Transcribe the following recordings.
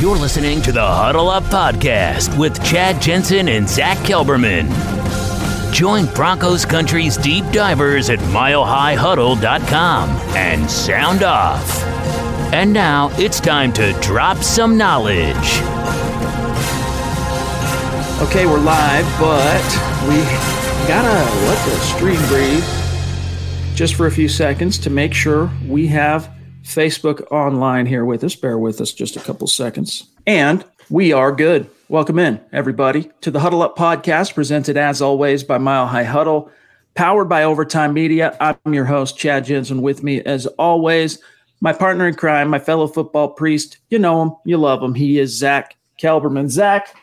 You're listening to the Huddle Up Podcast with Chad Jensen and Zach Kelberman. Join Broncos Country's deep divers at milehighhuddle.com and sound off. And now it's time to drop some knowledge. Okay, we're live, but we gotta let the stream breathe just for a few seconds to make sure we have Facebook online here with us. Bear with us just a couple seconds. And we are good. Welcome in, everybody, to the Huddle Up podcast, presented as always by Mile High Huddle, powered by Overtime Media. I'm your host, Chad Jensen. With me, as always, my partner in crime, my fellow football priest. You know him, you love him. He is Zach Kelberman. Zach,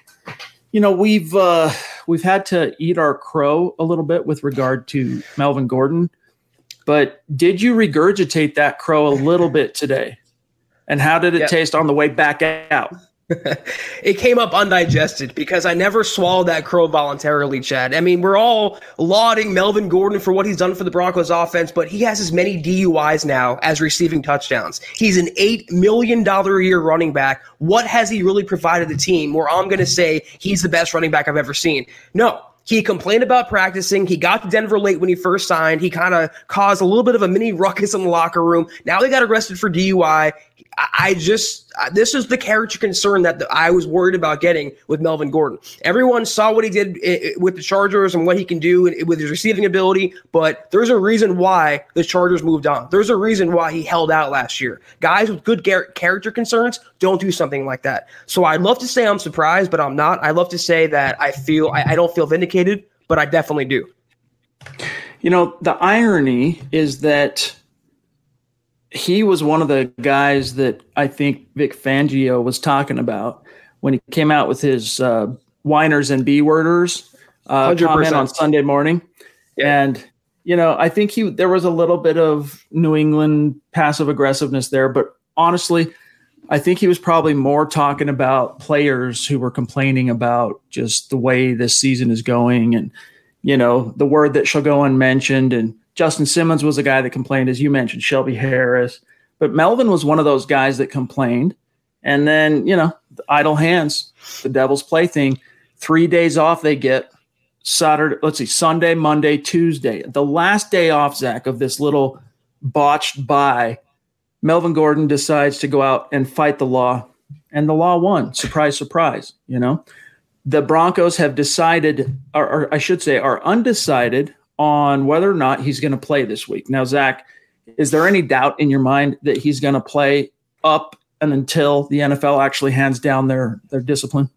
you know we've uh, we've had to eat our crow a little bit with regard to Melvin Gordon. But did you regurgitate that crow a little bit today? And how did it yep. taste on the way back out? it came up undigested because I never swallowed that crow voluntarily, Chad. I mean, we're all lauding Melvin Gordon for what he's done for the Broncos offense, but he has as many DUIs now as receiving touchdowns. He's an $8 million a year running back. What has he really provided the team where I'm going to say he's the best running back I've ever seen? No, he complained about practicing. He got to Denver late when he first signed. He kind of caused a little bit of a mini ruckus in the locker room. Now he got arrested for DUI. I just this is the character concern that I was worried about getting with Melvin Gordon. Everyone saw what he did eh, eh, with the Chargers and what he can do with his receiving ability, but there's a reason why the Chargers moved on. There's a reason why he held out last year. Guys with good character concerns don't do something like that. So I'd love to say I'm surprised, but I'm not. I love to say that I feel I, I don't feel vindicated, but I definitely do. You know, the irony is that he was one of the guys that I think Vic Fangio was talking about when he came out with his uh, whiners and b worders uh, comment on Sunday morning. Yeah. And you know, I think he there was a little bit of New England passive aggressiveness there, but honestly, I think he was probably more talking about players who were complaining about just the way this season is going and you know, the word that shall go unmentioned and Justin Simmons was a guy that complained, as you mentioned, Shelby Harris. But Melvin was one of those guys that complained. And then, you know, the idle hands, the devil's plaything. Three days off they get Saturday, let's see, Sunday, Monday, Tuesday. The last day off, Zach, of this little botched bye, Melvin Gordon decides to go out and fight the law. And the law won. Surprise, surprise, you know. The Broncos have decided, or, or I should say, are undecided on whether or not he's going to play this week. Now, Zach, is there any doubt in your mind that he's going to play up and until the NFL actually hands down their their discipline?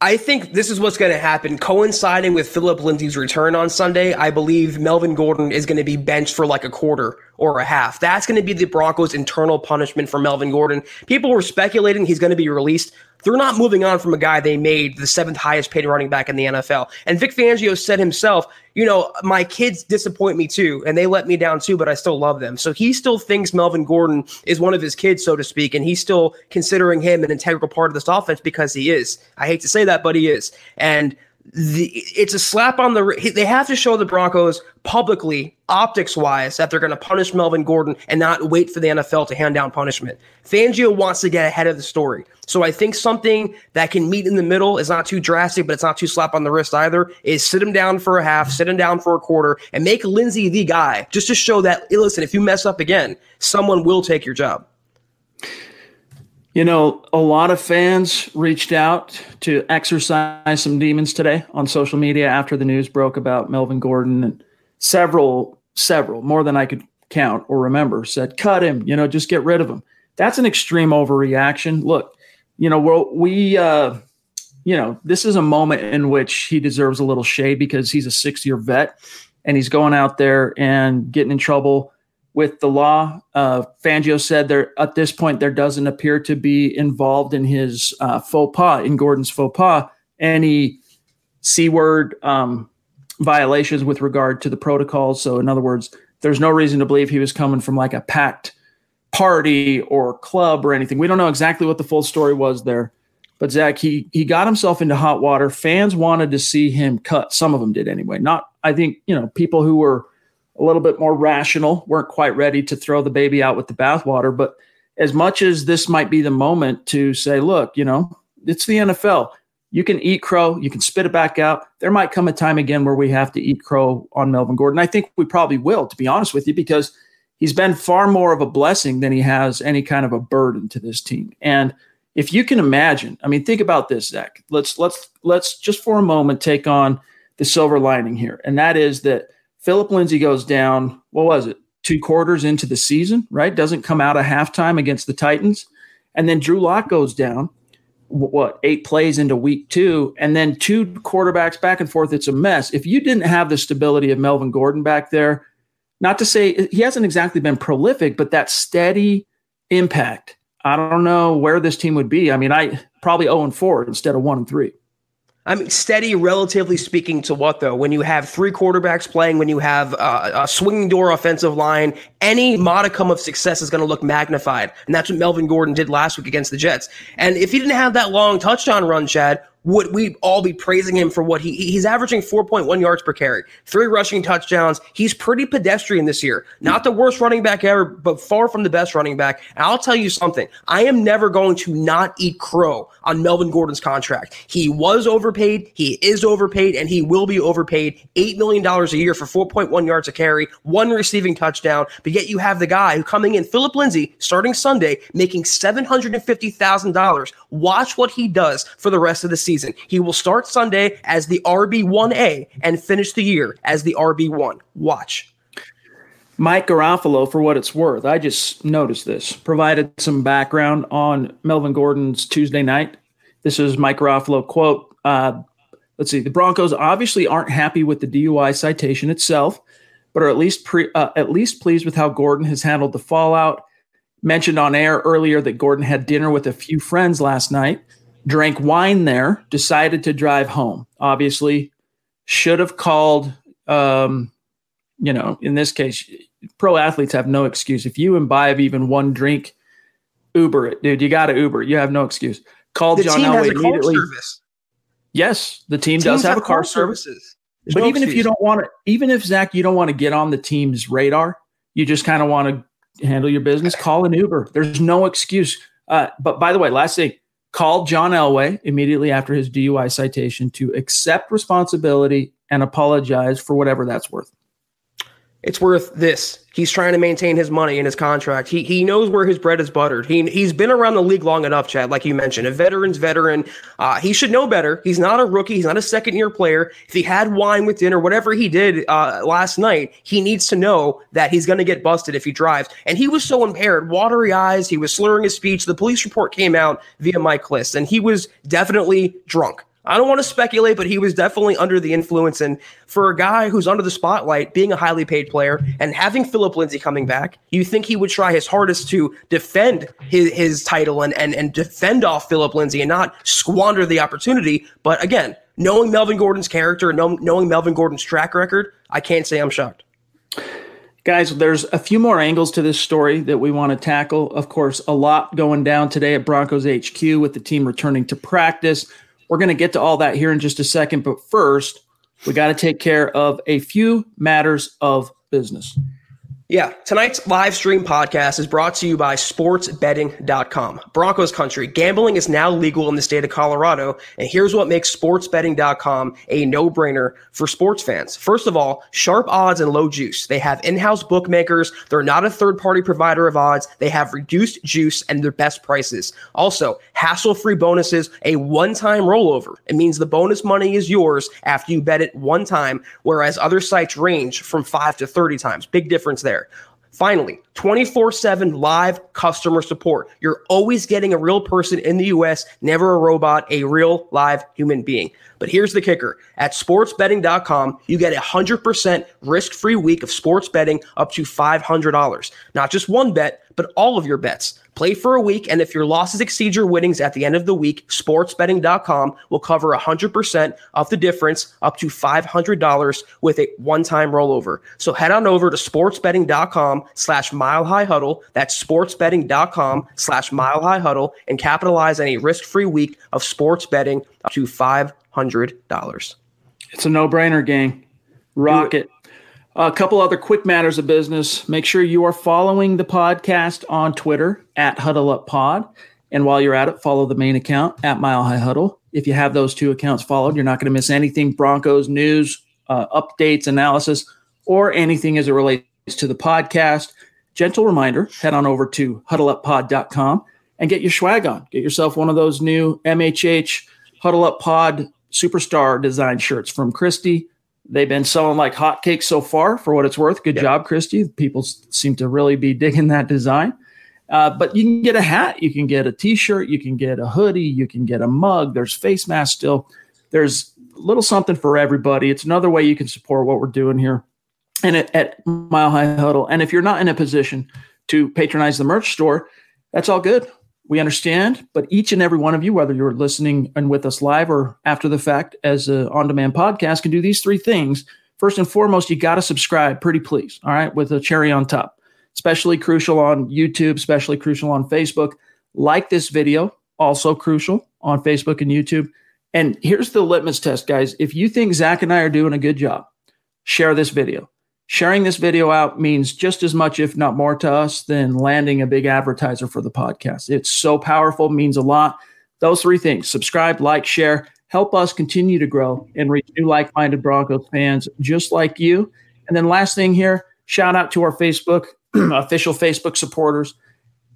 I think this is what's going to happen. Coinciding with Phillip Lindsay's return on Sunday, I believe Melvin Gordon is going to be benched for like a quarter or a half. That's going to be the Broncos' internal punishment for Melvin Gordon. People were speculating he's going to be released. They're not moving on from a guy they made the seventh highest paid running back in the NFL. And Vic Fangio said himself, you know, my kids disappoint me too, and they let me down too, but I still love them. So he still thinks Melvin Gordon is one of his kids, so to speak, and he's still considering him an integral part of this offense because he is. I hate to say that, but he is. And the, it's a slap on the. They have to show the Broncos publicly, optics wise, that they're going to punish Melvin Gordon and not wait for the NFL to hand down punishment. Fangio wants to get ahead of the story. So I think something that can meet in the middle is not too drastic, but it's not too slap on the wrist either. Is sit him down for a half, sit him down for a quarter, and make Lindsay the guy just to show that, listen, if you mess up again, someone will take your job. You know, a lot of fans reached out to exercise some demons today on social media after the news broke about Melvin Gordon and several, several, more than I could count or remember, said, cut him, you know, just get rid of him. That's an extreme overreaction. Look, you know, we're, we, uh, you know, this is a moment in which he deserves a little shade because he's a six year vet and he's going out there and getting in trouble with the law. Uh, Fangio said there at this point there doesn't appear to be involved in his uh, faux pas, in Gordon's faux pas, any c word um, violations with regard to the protocols. So, in other words, there's no reason to believe he was coming from like a packed party or club or anything. We don't know exactly what the full story was there. But Zach, he he got himself into hot water. Fans wanted to see him cut. Some of them did anyway. Not, I think, you know, people who were a little bit more rational weren't quite ready to throw the baby out with the bathwater. But as much as this might be the moment to say, look, you know, it's the NFL. You can eat crow, you can spit it back out. There might come a time again where we have to eat crow on Melvin Gordon. I think we probably will, to be honest with you, because he's been far more of a blessing than he has any kind of a burden to this team. And if you can imagine, I mean, think about this, Zach. Let's let's let's just for a moment take on the silver lining here, and that is that Phillip Lindsay goes down. What was it? Two quarters into the season, right? Doesn't come out of halftime against the Titans, and then Drew Lock goes down. What eight plays into week two, and then two quarterbacks back and forth. It's a mess. If you didn't have the stability of Melvin Gordon back there, not to say he hasn't exactly been prolific, but that steady impact I don't know where this team would be. I mean, I probably 0 and 4 instead of 1 and 3. I mean, steady, relatively speaking, to what though? When you have three quarterbacks playing, when you have uh, a swinging door offensive line, any modicum of success is going to look magnified, and that's what Melvin Gordon did last week against the Jets. And if he didn't have that long touchdown run, Chad, would we all be praising him for what he he's averaging 4.1 yards per carry, three rushing touchdowns. He's pretty pedestrian this year. Not the worst running back ever, but far from the best running back. And I'll tell you something. I am never going to not eat crow on Melvin Gordon's contract. He was overpaid, he is overpaid, and he will be overpaid $8 million a year for 4.1 yards a carry, one receiving touchdown. But yet you have the guy who coming in, Phillip Lindsay, starting Sunday, making $750,000. Watch what he does for the rest of the season season. He will start Sunday as the RB1A and finish the year as the RB1. Watch. Mike Garafolo, for what it's worth, I just noticed this, provided some background on Melvin Gordon's Tuesday night. This is Mike Garafolo quote. Uh, let's see. The Broncos obviously aren't happy with the DUI citation itself, but are at least pre, uh, at least pleased with how Gordon has handled the fallout. Mentioned on air earlier that Gordon had dinner with a few friends last night drank wine there, decided to drive home. Obviously, should have called, um, you know, in this case, pro athletes have no excuse. If you imbibe even one drink, Uber it, dude. You got to Uber. You have no excuse. Call the John Elway immediately. Yes, the team does have, have, a car, car services. but no even excuse. if you don't want to, even if Zach, you don't want to get on the team's radar, you just kind of want to handle your business. Call an Uber. There's no excuse. Uh, but by the way, last thing, call John Elway immediately after his DUI citation to accept responsibility and apologize for whatever that's worth. It's worth this. He's trying to maintain his money and his contract. He he knows where his bread is buttered. He he's been around the league long enough, Chad, like you mentioned, a veteran's veteran. Uh, he should know better. He's not a rookie. He's not a second year player. If he had wine with dinner, whatever he did uh, last night, he needs to know that he's going to get busted if he drives. And he was so impaired, watery eyes. He was slurring his speech. The police report came out via Mike Klis, and he was definitely drunk. I don't want to speculate, but he was definitely under the influence. And for a guy who's under the spotlight, being a highly paid player and having Phillip Lindsay coming back, you think he would try his hardest to defend his, his title and, and, and defend off Phillip Lindsay and not squander the opportunity. But again, knowing Melvin Gordon's character and knowing Melvin Gordon's track record, I can't say I'm shocked. Guys, there's a few more angles to this story that we want to tackle. Of course, a lot going down today at Broncos HQ with the team returning to practice. We're going to get to all that here in just a second. But first, we got to take care of a few matters of business. Yeah, tonight's live stream podcast is brought to you by sportsbetting.com. Broncos country, gambling is now legal in the state of Colorado, and here's what makes sportsbetting.com a no-brainer for sports fans. First of all, sharp odds and low juice. They have in-house bookmakers, they're not a third-party provider of odds, they have reduced juice and their best prices. Also, hassle-free bonuses, a one-time rollover. It means the bonus money is yours after you bet it one time, whereas other sites range from 5 to 30 times. Big difference there there. Finally, 24 7 live customer support. You're always getting a real person in the US, never a robot, a real live human being. But here's the kicker at sportsbetting.com, you get a 100% risk free week of sports betting up to $500. Not just one bet, but all of your bets. Play for a week, and if your losses exceed your winnings at the end of the week, sportsbetting.com will cover 100% of the difference up to $500 with a one-time rollover. So head on over to sportsbetting.com slash mile high huddle. That's sportsbetting.com slash mile high huddle and capitalize on a risk-free week of sports betting up to $500. It's a no-brainer, gang. Rocket. A couple other quick matters of business. Make sure you are following the podcast on Twitter at Huddle Up Pod. And while you're at it, follow the main account at Mile High Huddle. If you have those two accounts followed, you're not going to miss anything Broncos news, uh, updates, analysis, or anything as it relates to the podcast. Gentle reminder head on over to huddleuppod.com and get your swag on. Get yourself one of those new MHH Huddle Up Pod Superstar design shirts from Christy. They've been selling like hotcakes so far, for what it's worth. Good job, Christy. People seem to really be digging that design. Uh, but you can get a hat, you can get a t-shirt, you can get a hoodie, you can get a mug. There's face masks still. There's a little something for everybody. It's another way you can support what we're doing here, and at, at Mile High Huddle. And if you're not in a position to patronize the merch store, that's all good. We understand, but each and every one of you, whether you're listening and with us live or after the fact as an on demand podcast, can do these three things. First and foremost, you got to subscribe, pretty please. All right, with a cherry on top. Especially crucial on YouTube, especially crucial on Facebook. Like this video, also crucial on Facebook and YouTube. And here's the litmus test, guys. If you think Zach and I are doing a good job, share this video sharing this video out means just as much, if not more, to us than landing a big advertiser for the podcast. It's so powerful, means a lot. Those three things subscribe, like, share, help us continue to grow and reach new like minded Broncos fans just like you. And then, last thing here, shout out to our Facebook, official Facebook supporters.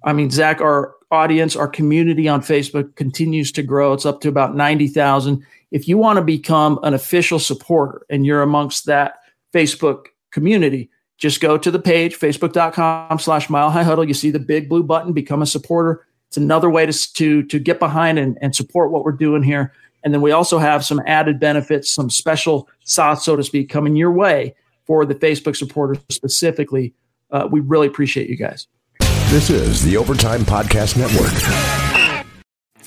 I mean, Zach, our audience, our community on Facebook continues to grow. It's up to about 90,000. If you want to become an official supporter and you're amongst that Facebook community, just go to the page, facebook.com slash mile high huddle. You see the big blue button, become a supporter. It's another way to, to, to get behind and, and support what we're doing here. And then we also have some added benefits, some special sauce, so to speak, coming your way for the Facebook supporters specifically. Uh, we really appreciate you guys. This is the Overtime Podcast Network.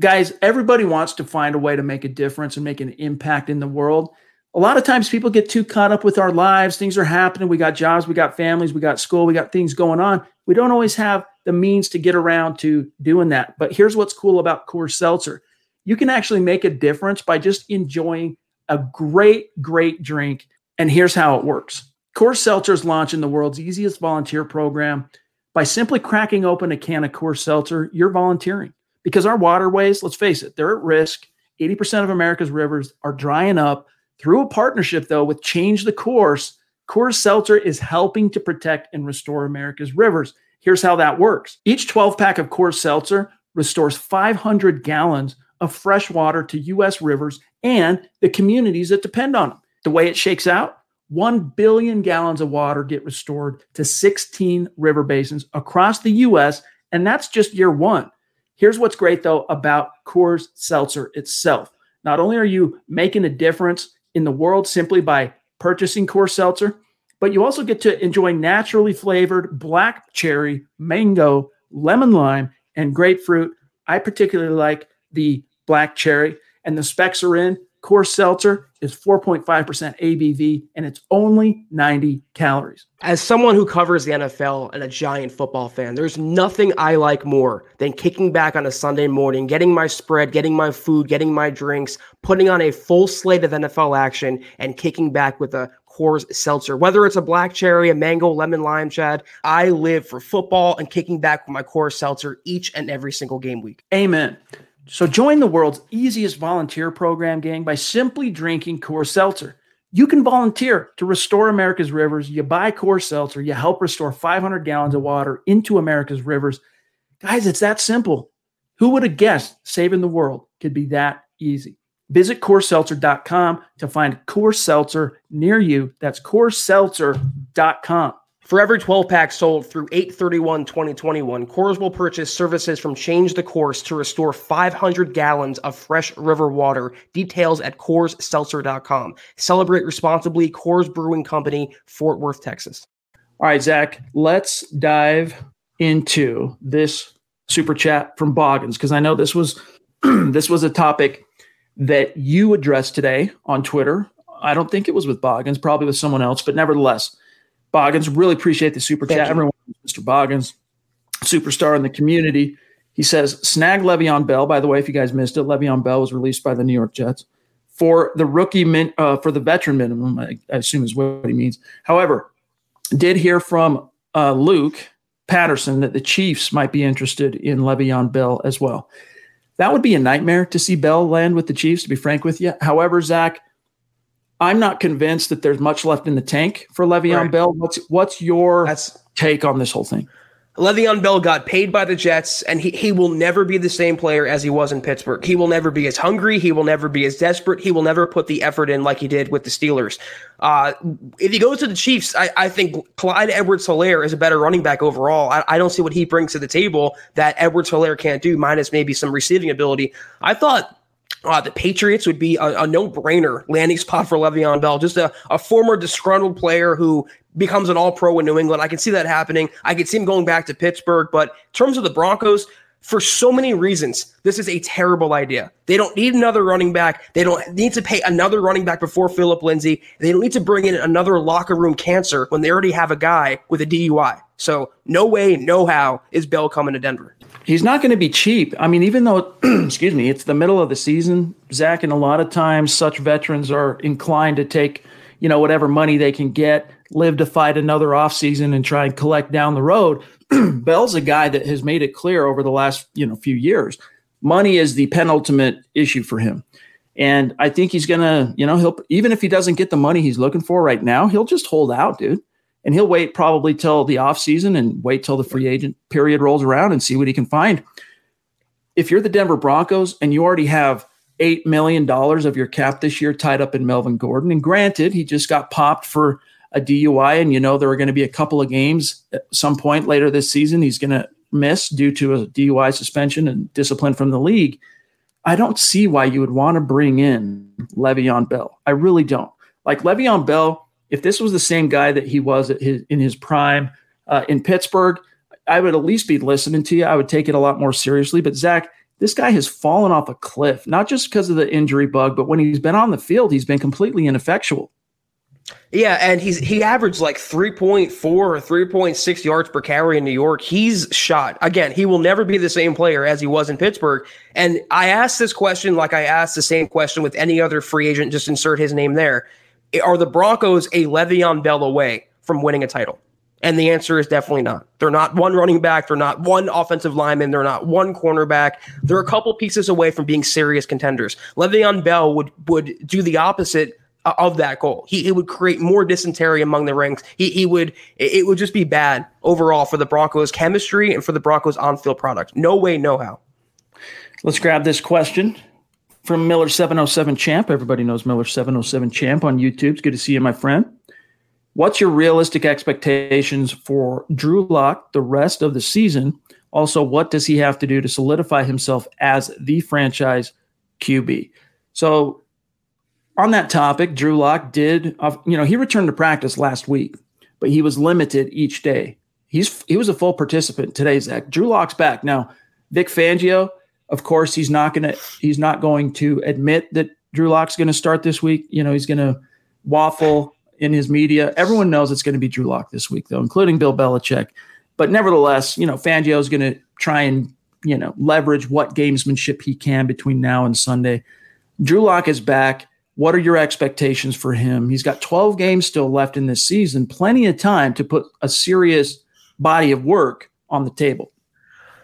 guys, everybody wants to find a way to make a difference and make an impact in the world. A lot of times people get too caught up with our lives. Things are happening. We got jobs, we got families, we got school, we got things going on. We don't always have the means to get around to doing that. But here's what's cool about Coors Seltzer you can actually make a difference by just enjoying a great, great drink. And here's how it works Coors Seltzer is launching the world's easiest volunteer program. By simply cracking open a can of Coors Seltzer, you're volunteering because our waterways, let's face it, they're at risk. 80% of America's rivers are drying up. Through a partnership, though, with Change the Course, Coors Seltzer is helping to protect and restore America's rivers. Here's how that works each 12 pack of Coors Seltzer restores 500 gallons of fresh water to U.S. rivers and the communities that depend on them. The way it shakes out, 1 billion gallons of water get restored to 16 river basins across the U.S., and that's just year one. Here's what's great, though, about Coors Seltzer itself. Not only are you making a difference in the world simply by purchasing Coors Seltzer, but you also get to enjoy naturally flavored black cherry, mango, lemon lime, and grapefruit. I particularly like the black cherry, and the specs are in. Coors Seltzer is 4.5% ABV and it's only 90 calories. As someone who covers the NFL and a giant football fan, there's nothing I like more than kicking back on a Sunday morning, getting my spread, getting my food, getting my drinks, putting on a full slate of NFL action, and kicking back with a Coors Seltzer. Whether it's a black cherry, a mango, lemon, lime, Chad, I live for football and kicking back with my Coors Seltzer each and every single game week. Amen. So join the world's easiest volunteer program, gang, by simply drinking Coors Seltzer. You can volunteer to restore America's rivers. You buy Coors Seltzer, you help restore 500 gallons of water into America's rivers. Guys, it's that simple. Who would have guessed saving the world could be that easy? Visit CoorsSeltzer.com to find Coors Seltzer near you. That's CoorsSeltzer.com. For every 12 pack sold through 831 2021, Coors will purchase services from Change the Course to restore 500 gallons of fresh river water. Details at CoorsSeltzer.com. Celebrate responsibly, Coors Brewing Company, Fort Worth, Texas. All right, Zach, let's dive into this super chat from Boggins because I know this was this was a topic that you addressed today on Twitter. I don't think it was with Boggins, probably with someone else, but nevertheless, Boggins, really appreciate the super Thank chat. You. Everyone, Mr. Boggins, superstar in the community. He says, snag Le'Veon Bell. By the way, if you guys missed it, Le'Veon Bell was released by the New York Jets for the rookie min, uh, for the veteran minimum. I, I, assume is what he means. However, did hear from uh, Luke Patterson that the Chiefs might be interested in Le'Veon Bell as well. That would be a nightmare to see Bell land with the Chiefs. To be frank with you, however, Zach, I'm not convinced that there's much left in the tank for Le'Veon right. Bell. What's what's your That's, take on this whole thing? Le'Veon Bell got paid by the Jets, and he, he will never be the same player as he was in Pittsburgh. He will never be as hungry. He will never be as desperate. He will never put the effort in like he did with the Steelers. Uh, if he goes to the Chiefs, I, I think Clyde Edwards Helaire is a better running back overall. I, I, don't see what he brings to the table that Edwards Helaire can't do, minus maybe some receiving ability. I thought uh, the Patriots would be a, a no-brainer landing spot for Le'Veon Bell. Just a, a former disgruntled player who becomes an all-pro in New England. I can see that happening. I could see him going back to Pittsburgh. But in terms of the Broncos, for so many reasons, this is a terrible idea. They don't need another running back. They don't need to pay another running back before Phillip Lindsay. They don't need to bring in another locker room cancer when they already have a guy with a DUI. So no way, no how is Bell coming to Denver. He's not going to be cheap. I mean, even though, excuse me, it's the middle of the season, Zach, and a lot of times such veterans are inclined to take, you know, whatever money they can get, live to fight another offseason and try and collect down the road. Bell's a guy that has made it clear over the last, you know, few years. Money is the penultimate issue for him. And I think he's going to, you know, he'll, even if he doesn't get the money he's looking for right now, he'll just hold out, dude and he'll wait probably till the offseason and wait till the free agent period rolls around and see what he can find. If you're the Denver Broncos and you already have $8 million of your cap this year tied up in Melvin Gordon, and granted, he just got popped for a DUI, and you know there are going to be a couple of games at some point later this season he's going to miss due to a DUI suspension and discipline from the league. I don't see why you would want to bring in Le'Veon Bell. I really don't. Like Le'Veon Bell if this was the same guy that he was his, in his prime uh, in Pittsburgh, I would at least be listening to you. I would take it a lot more seriously. But Zach, this guy has fallen off a cliff, not just because of the injury bug, but when he's been on the field, he's been completely ineffectual. Yeah, and he's he averaged like 3.4 or 3.6 yards per carry in New York. He's shot. Again, he will never be the same player as he was in Pittsburgh. And I asked this question like I asked the same question with any other free agent, just insert his name there are the Broncos a Le'Veon Bell away from winning a title? And the answer is definitely not. They're not one running back. They're not one offensive lineman. They're not one cornerback. They're a couple pieces away from being serious contenders. Le'Veon Bell would would do the opposite uh, of that goal. He, he would create more dysentery among the ranks. He, he would it would just be bad overall for the Broncos chemistry and for the Broncos on-field product. No way, no how. Let's grab this question from Miller 707 Champ. Everybody knows Miller 707 Champ on YouTube. It's good to see you, my friend. What's your realistic expectations for Drew Lock the rest of the season? Also, what does he have to do to solidify himself as the franchise QB? So, on that topic, Drew Lock did, you know, he returned to practice last week, but he was limited each day. He's he was a full participant today, Zach. Drew Lock's back now. Vic Fangio, of course, he's not gonna he's not going to admit that Drew Lock's going to start this week. You know, he's going to waffle in his media. Everyone knows it's going to be Drew Lock this week, though, including Bill Belichick. But nevertheless, you know, Fangio is going to try and you know leverage what gamesmanship he can between now and Sunday. Drew Lock is back. What are your expectations for him? He's got 12 games still left in this season, plenty of time to put a serious body of work on the table.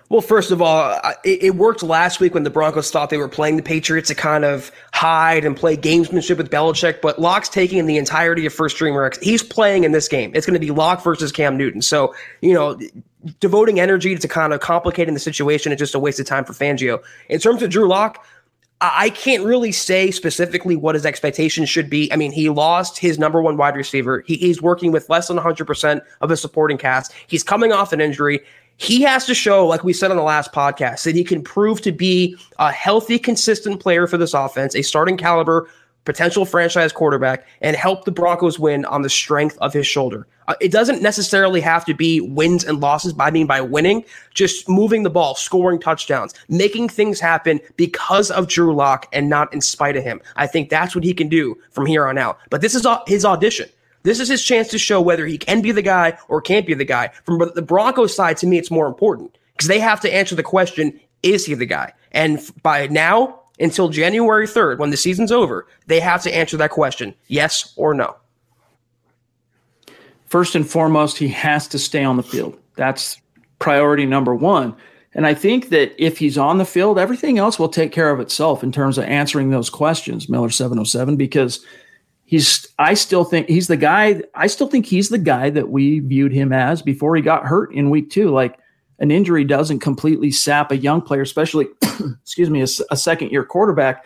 Well, first of all, it, it, worked last week when the Broncos thought they were playing the Patriots to kind of hide and play gamesmanship with Belichick. But Lock's taking the entirety of first string reps. He's playing in this game. It's going to be Lock versus Cam Newton. So, you know, devoting energy to kind of complicating the situation is just a waste of time for Fangio. In terms of Drew Lock, I can't really say specifically what his expectations should be. I mean, he lost his number one wide receiver. He, he's working with less than 100% of his supporting cast. He's coming off an injury. He has to show, like we said on the last podcast, that he can prove to be a healthy, consistent player for this offense, a starting caliber potential franchise quarterback, and help the Broncos win on the strength of his shoulder. Uh, it doesn't necessarily have to be wins and losses. By I mean by winning, just moving the ball, scoring touchdowns, making things happen because of Drew Lock and not in spite of him. I think that's what he can do from here on out. But this is his audition. This is his chance to show whether he can be the guy or can't be the guy. From the Broncos side, to me, it's more important because they have to answer the question: Is he the guy? And by now, until January 3rd, when the season's over, they have to answer that question yes or no. First and foremost, he has to stay on the field. That's priority number one. And I think that if he's on the field, everything else will take care of itself in terms of answering those questions, Miller 707, because he's I still think he's the guy I still think he's the guy that we viewed him as before he got hurt in week 2 like an injury doesn't completely sap a young player especially excuse me a, a second year quarterback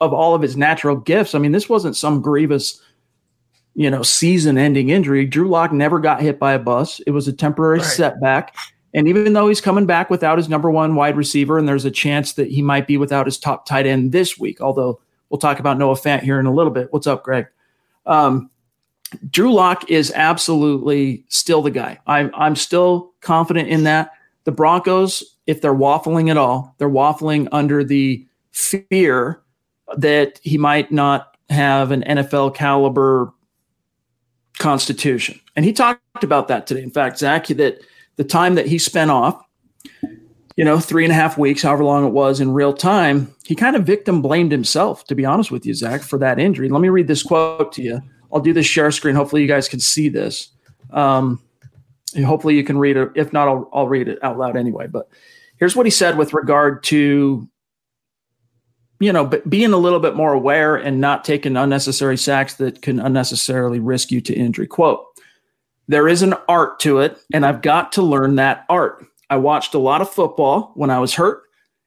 of all of his natural gifts. I mean this wasn't some grievous you know season ending injury. Drew Lock never got hit by a bus. It was a temporary right. setback. And even though he's coming back without his number 1 wide receiver and there's a chance that he might be without his top tight end this week although we'll talk about Noah Fant here in a little bit. What's up Greg um, Drew Lock is absolutely still the guy. I'm I'm still confident in that. The Broncos, if they're waffling at all, they're waffling under the fear that he might not have an NFL caliber constitution. And he talked about that today. In fact, Zach, that the time that he spent off, you know, three and a half weeks, however long it was in real time, he kind of victim blamed himself, to be honest with you, Zach, for that injury. Let me read this quote to you. I'll do the share screen. Hopefully, you guys can see this. Um, hopefully, you can read it. If not, I'll, I'll read it out loud anyway. But here's what he said with regard to, you know, being a little bit more aware and not taking unnecessary sacks that can unnecessarily risk you to injury. Quote, there is an art to it, and I've got to learn that art. I watched a lot of football when I was hurt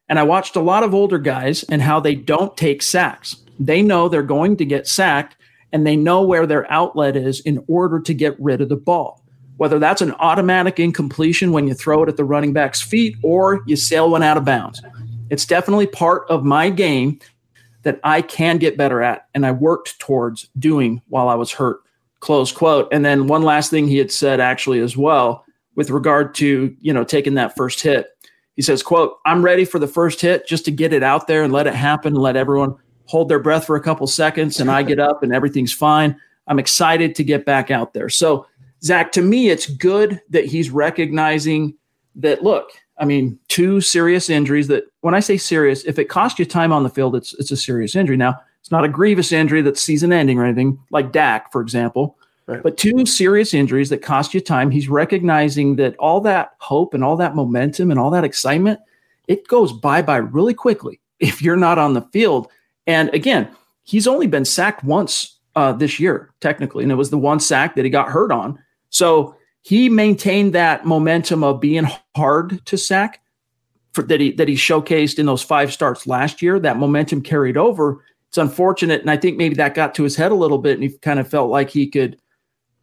and I watched a lot of older guys and how they don't take sacks. They know they're going to get sacked and they know where their outlet is in order to get rid of the ball. Whether that's an automatic incompletion when you throw it at the running back's feet or you sail one out of bounds. It's definitely part of my game that I can get better at and I worked towards doing while I was hurt. Close quote. And then one last thing he had said actually as well with regard to, you know, taking that first hit he says, quote, I'm ready for the first hit just to get it out there and let it happen and let everyone hold their breath for a couple seconds and I get up and everything's fine. I'm excited to get back out there. So, Zach, to me, it's good that he's recognizing that, look, I mean, two serious injuries that when I say serious, if it costs you time on the field, it's it's a serious injury. Now, it's not a grievous injury that's season ending or anything like Dak, for example. Right. But two serious injuries that cost you time. He's recognizing that all that hope and all that momentum and all that excitement, it goes bye bye really quickly if you're not on the field. And again, he's only been sacked once uh, this year, technically, and it was the one sack that he got hurt on. So he maintained that momentum of being hard to sack for, that he that he showcased in those five starts last year. That momentum carried over. It's unfortunate, and I think maybe that got to his head a little bit, and he kind of felt like he could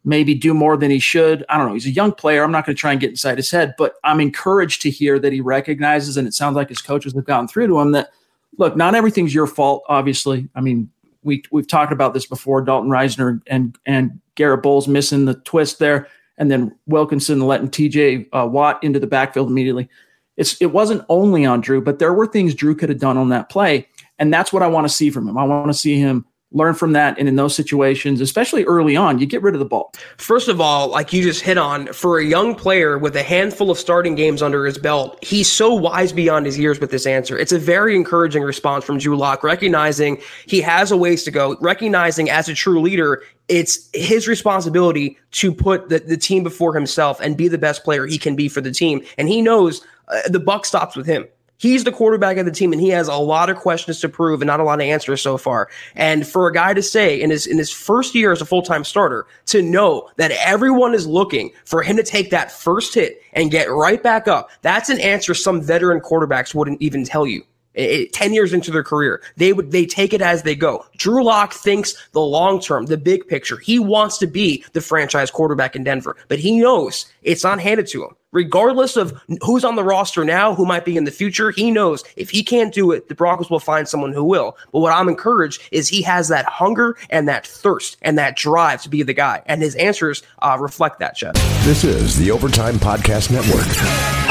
maybe do more than he should. I don't know. He's a young player. I'm not going to try and get inside his head, but I'm encouraged to hear that he recognizes, and it sounds like his coaches have gotten through to him that look, not everything's your fault. Obviously, I mean, we we've talked about this before. Dalton Risner and and Garett Bolles missing the twist there, and then Wilkinson letting T.J. Uh, Watt into the backfield immediately. It's it wasn't only on Drew, but there were things Drew could have done on that play, and that's what I want to see from him. I want to see him learn from that. And in those situations, especially early on, you get rid of the ball. First of all, like you just hit on, for a young player with a handful of starting games under his belt, he's so wise beyond his years with this answer. It's a very encouraging response from Drew Lock, recognizing he has a ways to go, recognizing as a true leader, it's his responsibility to put the, the team before himself and be the best player he can be for the team. And he knows uh, the buck stops with him. He's the quarterback of the team, and he has a lot of questions to prove and not a lot of answers so far. And for a guy to say in his in his first year as a full time starter to know that everyone is looking for him to take that first hit and get right back up, that's an answer some veteran quarterbacks wouldn't even tell you. It, 10 years into their career they would they take it as they go. Drew lock thinks the long term the big picture. He wants to be the franchise quarterback in denver but he knows it's not handed to him. Regardless of who's on the roster now who might be in the future he knows if he can't do it the broncos will find someone who will. But what i'm encouraged is he has that hunger and that thirst and that drive to be the guy. And his answers uh, reflect that Chad. this is the overtime podcast network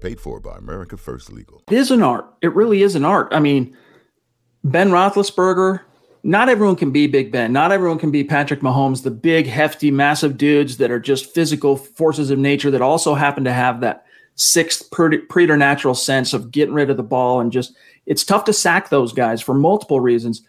Paid for by America First Legal. It is an art. It really is an art. I mean, Ben Roethlisberger, not everyone can be Big Ben. Not everyone can be Patrick Mahomes, the big, hefty, massive dudes that are just physical forces of nature that also happen to have that sixth preternatural sense of getting rid of the ball. And just, it's tough to sack those guys for multiple reasons.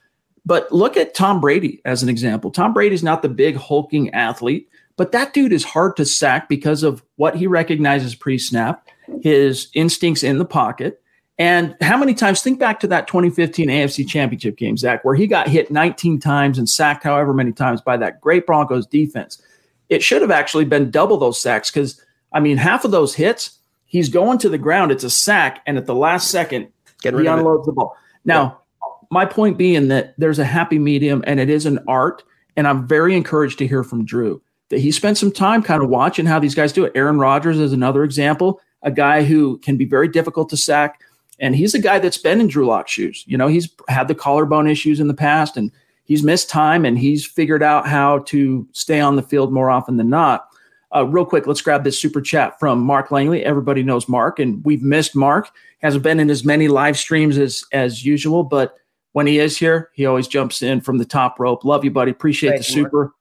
But look at Tom Brady as an example. Tom Brady's not the big hulking athlete, but that dude is hard to sack because of what he recognizes pre snap, his instincts in the pocket. And how many times, think back to that 2015 AFC Championship game, Zach, where he got hit 19 times and sacked however many times by that great Broncos defense. It should have actually been double those sacks because, I mean, half of those hits, he's going to the ground, it's a sack, and at the last second, Get he unloads the ball. Now, my point being that there's a happy medium and it is an art. And I'm very encouraged to hear from Drew that he spent some time kind of watching how these guys do it. Aaron Rodgers is another example, a guy who can be very difficult to sack. And he's a guy that's been in Drew Lock's shoes. You know, he's had the collarbone issues in the past and he's missed time and he's figured out how to stay on the field more often than not. Uh, real quick, let's grab this super chat from Mark Langley. Everybody knows Mark, and we've missed Mark. Hasn't been in as many live streams as as usual, but when he is here, he always jumps in from the top rope. Love you, buddy. Appreciate the super. Mark.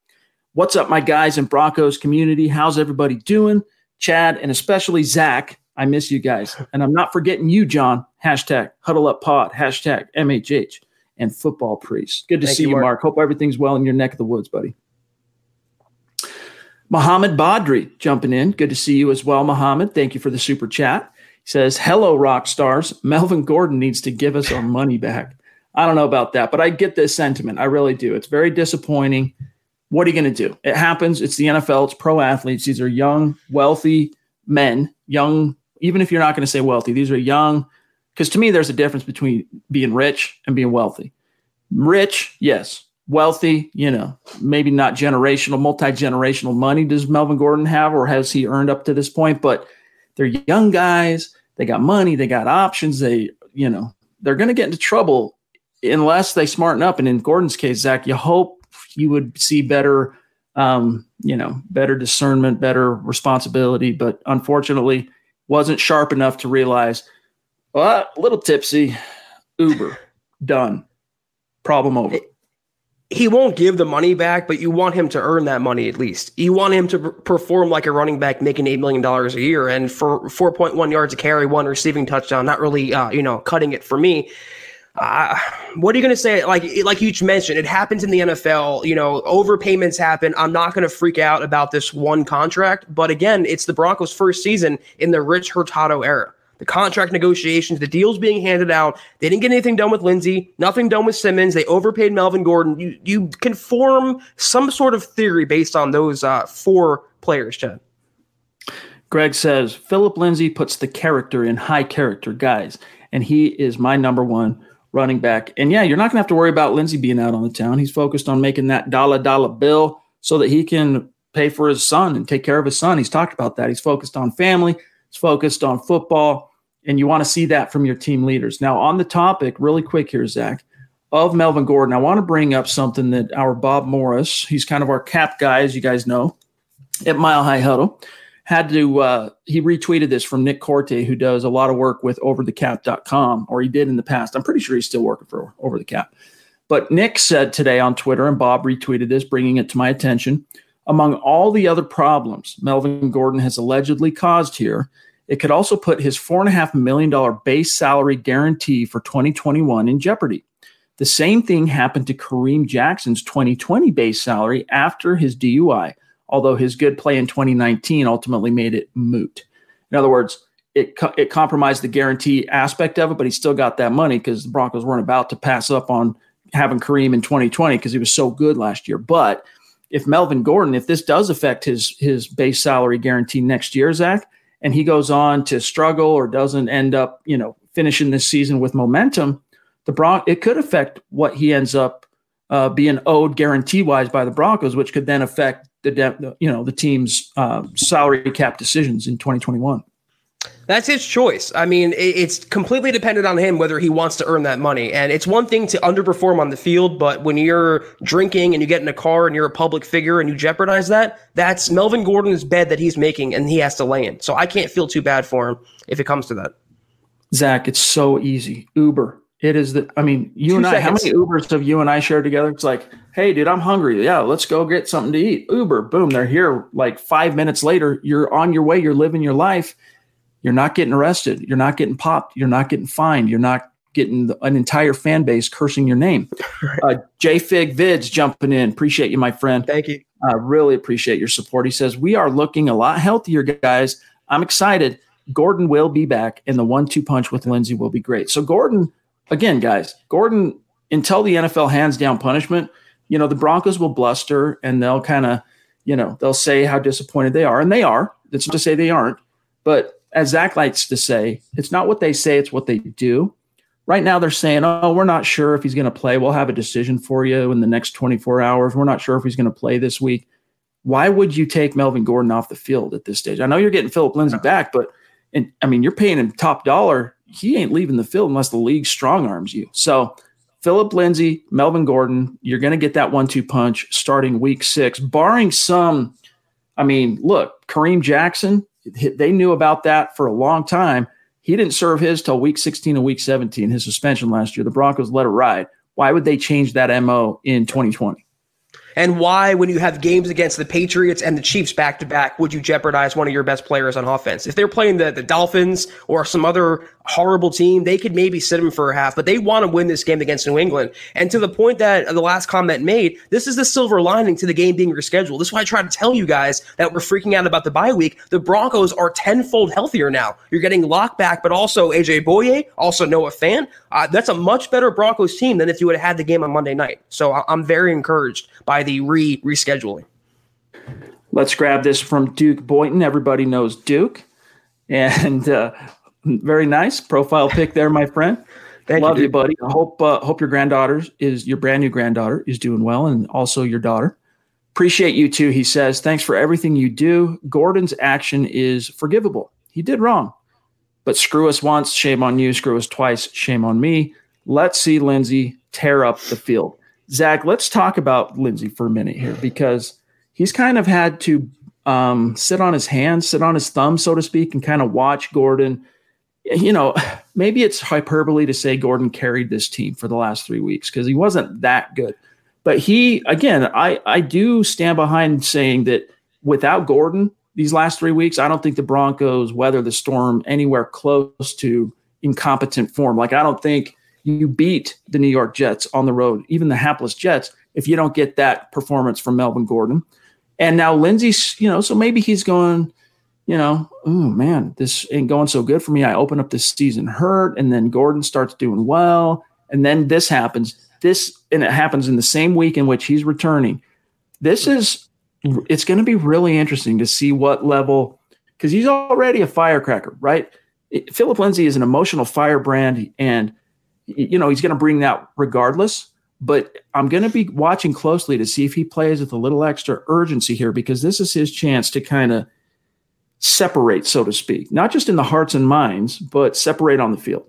What's up, my guys in Broncos community? How's everybody doing? Chad and especially Zach. I miss you guys. And I'm not forgetting you, John. Hashtag huddle up pod, hashtag MHH and football priest. Good to Thank see you, Mark. Mark. Hope everything's well in your neck of the woods, buddy. Mohammed Badri jumping in. Good to see you as well, Mohammed. Thank you for the super chat. He says, Hello, rock stars. Melvin Gordon needs to give us our money back. I don't know about that, but I get this sentiment. I really do. It's very disappointing. What are you going to do? It happens. It's the NFL. It's pro athletes. These are young, wealthy men, young, even if you're not going to say wealthy, these are young. Because to me, there's a difference between being rich and being wealthy. Rich, yes. Wealthy, you know, maybe not generational, multi generational money does Melvin Gordon have, or has he earned up to this point? But they're young guys. They got money. They got options. They, you know, they're going to get into trouble unless they smarten up. And in Gordon's case, Zach, you hope you would see better, um, you know, better discernment, better responsibility. But unfortunately, wasn't sharp enough to realize, well, a little tipsy, Uber, done, problem over. He won't give the money back, but you want him to earn that money at least. You want him to perform like a running back making $8 million a year. And for 4.1 yards a carry, one receiving touchdown, not really, uh, you know, cutting it for me uh, what are you going to say? Like, like you mentioned, it happens in the NFL. You know, overpayments happen. I'm not going to freak out about this one contract, but again, it's the Broncos' first season in the Rich Hurtado era. The contract negotiations, the deals being handed out. They didn't get anything done with Lindsay, nothing done with Simmons. They overpaid Melvin Gordon. You you can form some sort of theory based on those uh, four players, Chad. Greg says Phillip Lindsay puts the character in high character guys, and he is my number one running back. And yeah, you're not going to have to worry about Lindsay being out on the town. He's focused on making that dollar dollar bill so that he can pay for his son and take care of his son. He's talked about that. He's focused on family, he's focused on football, and you want to see that from your team leaders. Now, on the topic, really quick here, Zach, of Melvin Gordon, I want to bring up something that our Bob Morris, he's kind of our cap guy, as you guys know, at Mile High Huddle had to uh, he retweeted this from Nick Korte, who does a lot of work with overthecap.com, or he did in the past. I'm pretty sure he's still working for Over the Cap. But Nick said today on Twitter, and Bob retweeted this, bringing it to my attention. Among all the other problems Melvin Gordon has allegedly caused here, it could also put his $4.5 million base salary guarantee for 2021 in jeopardy. The same thing happened to Kareem Jackson's 2020 base salary after his DUI although his good play in 2019 ultimately made it moot. In other words, it, it compromised the guarantee aspect of it, but he still got that money because the Broncos weren't about to pass up on having Kareem in 2020 because he was so good last year. But if Melvin Gordon, if this does affect his his base salary guarantee next year, Zach, and he goes on to struggle or doesn't end up, you know, finishing this season with momentum, the Bron it could affect what he ends up uh, being owed guarantee wise by the Broncos, which could then affect the you know the team's uh, salary cap decisions in 2021. That's his choice. I mean, it's completely dependent on him whether he wants to earn that money. And it's one thing to underperform on the field, but when you're drinking and you get in a car and you're a public figure and you jeopardize that, that's Melvin Gordon's bed that he's making and he has to lay in. So I can't feel too bad for him if it comes to that. Zach, it's so easy. Uber. It is that I mean, you Two and I, seconds. how many Ubers have you and I shared together? It's like, hey, dude, I'm hungry. Yeah, let's go get something to eat. Uber, boom, they're here. Like five minutes later, you're on your way, you're living your life. You're not getting arrested. You're not getting popped. You're not getting fined. You're not getting an entire fan base cursing your name. Uh, J Fig Vids jumping in. Appreciate you, my friend. Thank you. I uh, really appreciate your support. He says, We are looking a lot healthier, guys. I'm excited. Gordon will be back, and the one two punch with Lindsay will be great. So, Gordon, again, guys, Gordon, until the NFL hands down punishment, you know, the Broncos will bluster and they'll kind of, you know, they'll say how disappointed they are. And they are. It's not to say they aren't. But as Zach likes to say, it's not what they say, it's what they do. Right now, they're saying, oh, we're not sure if he's going to play. We'll have a decision for you in the next 24 hours. We're not sure if he's going to play this week. Why would you take Melvin Gordon off the field at this stage? I know you're getting Phillip Lindsay back, but and I mean, you're paying him top dollar. He ain't leaving the field unless the league strong arms you. So Phillip Lindsay, Melvin Gordon, you're going to get that one two punch starting week six, barring some. I mean, look, Kareem Jackson, they knew about that for a long time. He didn't serve his till week 16 and week 17, his suspension last year. The Broncos let it ride. Why would they change that MO in 2020? And why, when you have games against the Patriots and the Chiefs back to back, would you jeopardize one of your best players on offense? If they're playing the, the Dolphins or some other horrible team, they could maybe sit him for a half, but they want to win this game against New England. And to the point that the last comment made, this is the silver lining to the game being rescheduled. This is why I try to tell you guys that we're freaking out about the bye week. The Broncos are tenfold healthier now. You're getting Lock back, but also AJ Bouye, also Noah Fant. Uh, that's a much better Broncos team than if you would have had the game on Monday night. So I- I'm very encouraged by the re rescheduling. Let's grab this from Duke Boynton. Everybody knows Duke. And uh, very nice profile pic there, my friend. Thank Love you, you, buddy. I hope uh, hope your granddaughter is your brand new granddaughter is doing well, and also your daughter. Appreciate you too. He says, "Thanks for everything you do." Gordon's action is forgivable. He did wrong, but screw us once, shame on you. Screw us twice, shame on me. Let's see Lindsay tear up the field. Zach, let's talk about Lindsay for a minute here because he's kind of had to um, sit on his hands, sit on his thumb, so to speak, and kind of watch Gordon. You know, maybe it's hyperbole to say Gordon carried this team for the last three weeks because he wasn't that good. But he, again, I, I do stand behind saying that without Gordon these last three weeks, I don't think the Broncos weather the storm anywhere close to incompetent form. Like, I don't think you beat the New York Jets on the road, even the hapless Jets, if you don't get that performance from Melvin Gordon. And now Lindsay's, you know, so maybe he's going, you know, oh man, this ain't going so good for me. I open up this season hurt, and then Gordon starts doing well, and then this happens. This and it happens in the same week in which he's returning. This is it's going to be really interesting to see what level because he's already a firecracker, right? Phillip Lindsay is an emotional firebrand, and you know he's going to bring that regardless. But I'm going to be watching closely to see if he plays with a little extra urgency here because this is his chance to kind of separate, so to speak, not just in the hearts and minds, but separate on the field.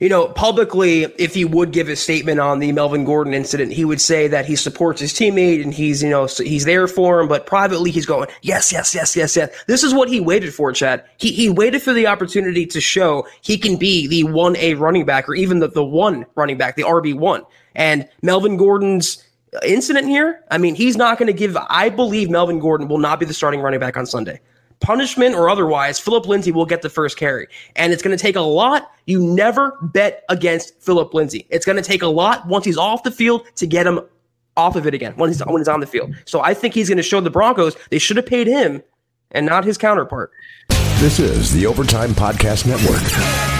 You know, publicly, if he would give a statement on the Melvin Gordon incident, he would say that he supports his teammate and he's, you know, he's there for him. But privately, he's going, yes, yes, yes, yes, yes. This is what he waited for, Chad. He, he waited for the opportunity to show he can be the 1A running back or even the, the one running back, the RB1. And Melvin Gordon's uh, incident here, I mean, he's not going to give, I believe Melvin Gordon will not be the starting running back on Sunday punishment or otherwise, Phillip Lindsay will get the first carry. And it's going to take a lot. You never bet against Phillip Lindsay. It's going to take a lot once he's off the field to get him off of it again when he's, when he's on the field. So I think he's going to show the Broncos they should have paid him and not his counterpart. This is the Overtime Podcast Network.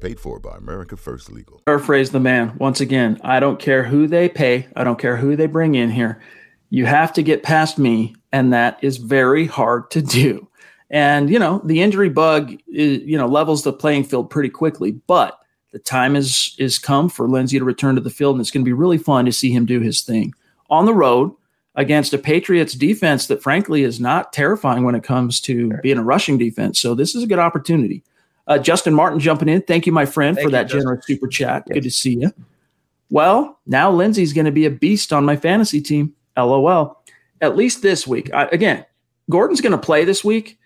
Paid for by America First Legal. Paraphrase the man once again. I don't care who they pay. I don't care who they bring in here. You have to get past me, and that is very hard to do. And you know the injury bug, is, you know, levels the playing field pretty quickly. But the time is is come for Lindsay to return to the field, and it's going to be really fun to see him do his thing on the road against a Patriots defense that, frankly, is not terrifying when it comes to being a rushing defense. So this is a good opportunity. Uh, Justin Martin jumping in. Thank you, my friend, Thank for you, that Justin. generous super chat. Good to see you. Well, now Lindsay's going to be a beast on my fantasy team. LOL. at least this week. I, again, Gordon's going to play this week,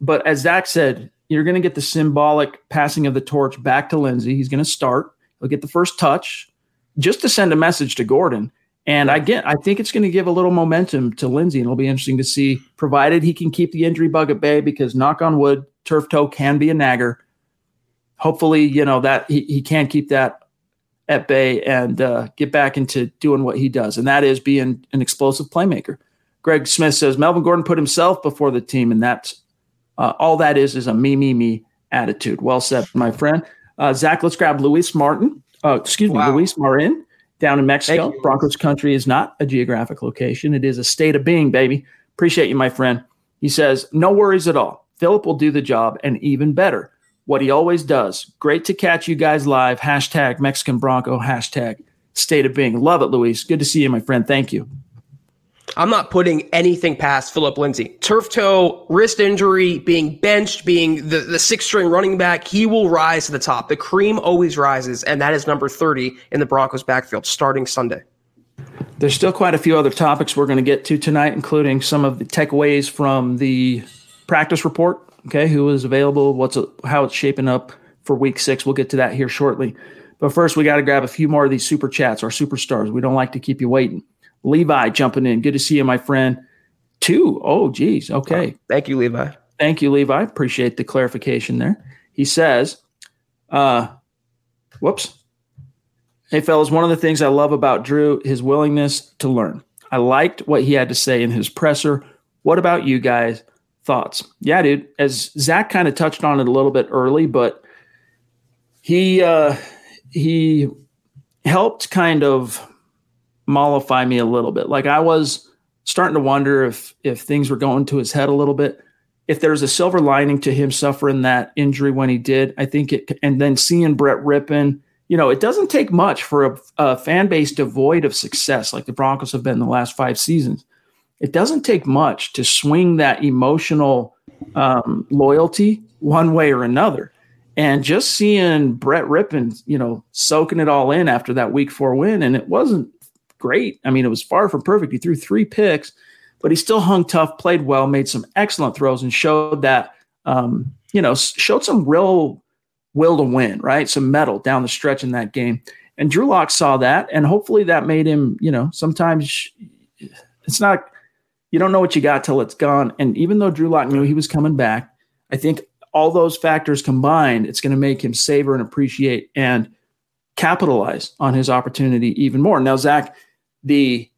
but as Zach said, you're going to get the symbolic passing of the torch back to Lindsay. He's going to start. He'll get the first touch just to send a message to Gordon. And again, I think it's going to give a little momentum to Lindsay, and it'll be interesting to see, provided he can keep the injury bug at bay, because knock on wood, turf toe can be a nagger. Hopefully, you know that he, he can keep that at bay and uh, get back into doing what he does, and that is being an explosive playmaker. Greg Smith says Melvin Gordon put himself before the team, and that's uh, all that is is a me me me attitude. Well said, my friend. Uh, Zach, let's grab Luis Martin. Uh, excuse wow. me, Luis Marin down in Mexico. Broncos country is not a geographic location; it is a state of being, baby. Appreciate you, my friend. He says, "No worries at all. Phillip will do the job, and even better, what he always does. Great to catch you guys live. Hashtag Mexican Bronco. Hashtag State of Being. Love it, Luis. Good to see you, my friend. Thank you." I'm not putting anything past Phillip Lindsay. Turf toe, wrist injury, being benched, being the, the six string running back, he will rise to the top. The cream always rises, and that is number 30 in the Broncos backfield starting Sunday. There's still quite a few other topics we're going to get to tonight, including some of the takeaways from the practice report. Okay, who is available, what's a, how it's shaping up for week six. We'll get to that here shortly. But first, we got to grab a few more of these super chats, our superstars. We don't like to keep you waiting. Levi jumping in. Good to see you, my friend. Two. Oh, geez. Okay. Thank you, Levi. Thank you, Levi. Appreciate the clarification there. He says, uh, whoops. Hey, fellas, one of the things I love about Drew, his willingness to learn. I liked what he had to say in his presser. What about you guys? Thoughts? Yeah, dude. As Zach kind of touched on it a little bit early, but he uh, he helped kind of mollify me a little bit. Like I was starting to wonder if if things were going to his head a little bit. If there's a silver lining to him suffering that injury when he did, I think it. And then seeing Brett Rypien, you know, it doesn't take much for a, a fan base devoid of success, like the Broncos have been the last five seasons. It doesn't take much to swing that emotional um, loyalty one way or another. And just seeing Brett Rypien, you know, soaking it all in after that week four win, and it wasn't great. I mean, it was far from perfect. He threw three picks, but he still hung tough, played well, made some excellent throws, and showed that, um, you know, showed some real will to win, right? Some metal down the stretch in that game. And Drew Lock saw that, and hopefully that made him, you know, sometimes it's not, you don't know what you got till it's gone. And even though Drew Lock knew he was coming back, I think all those factors combined, it's going to make him savor and appreciate and capitalize on his opportunity even more. Now, Zach, the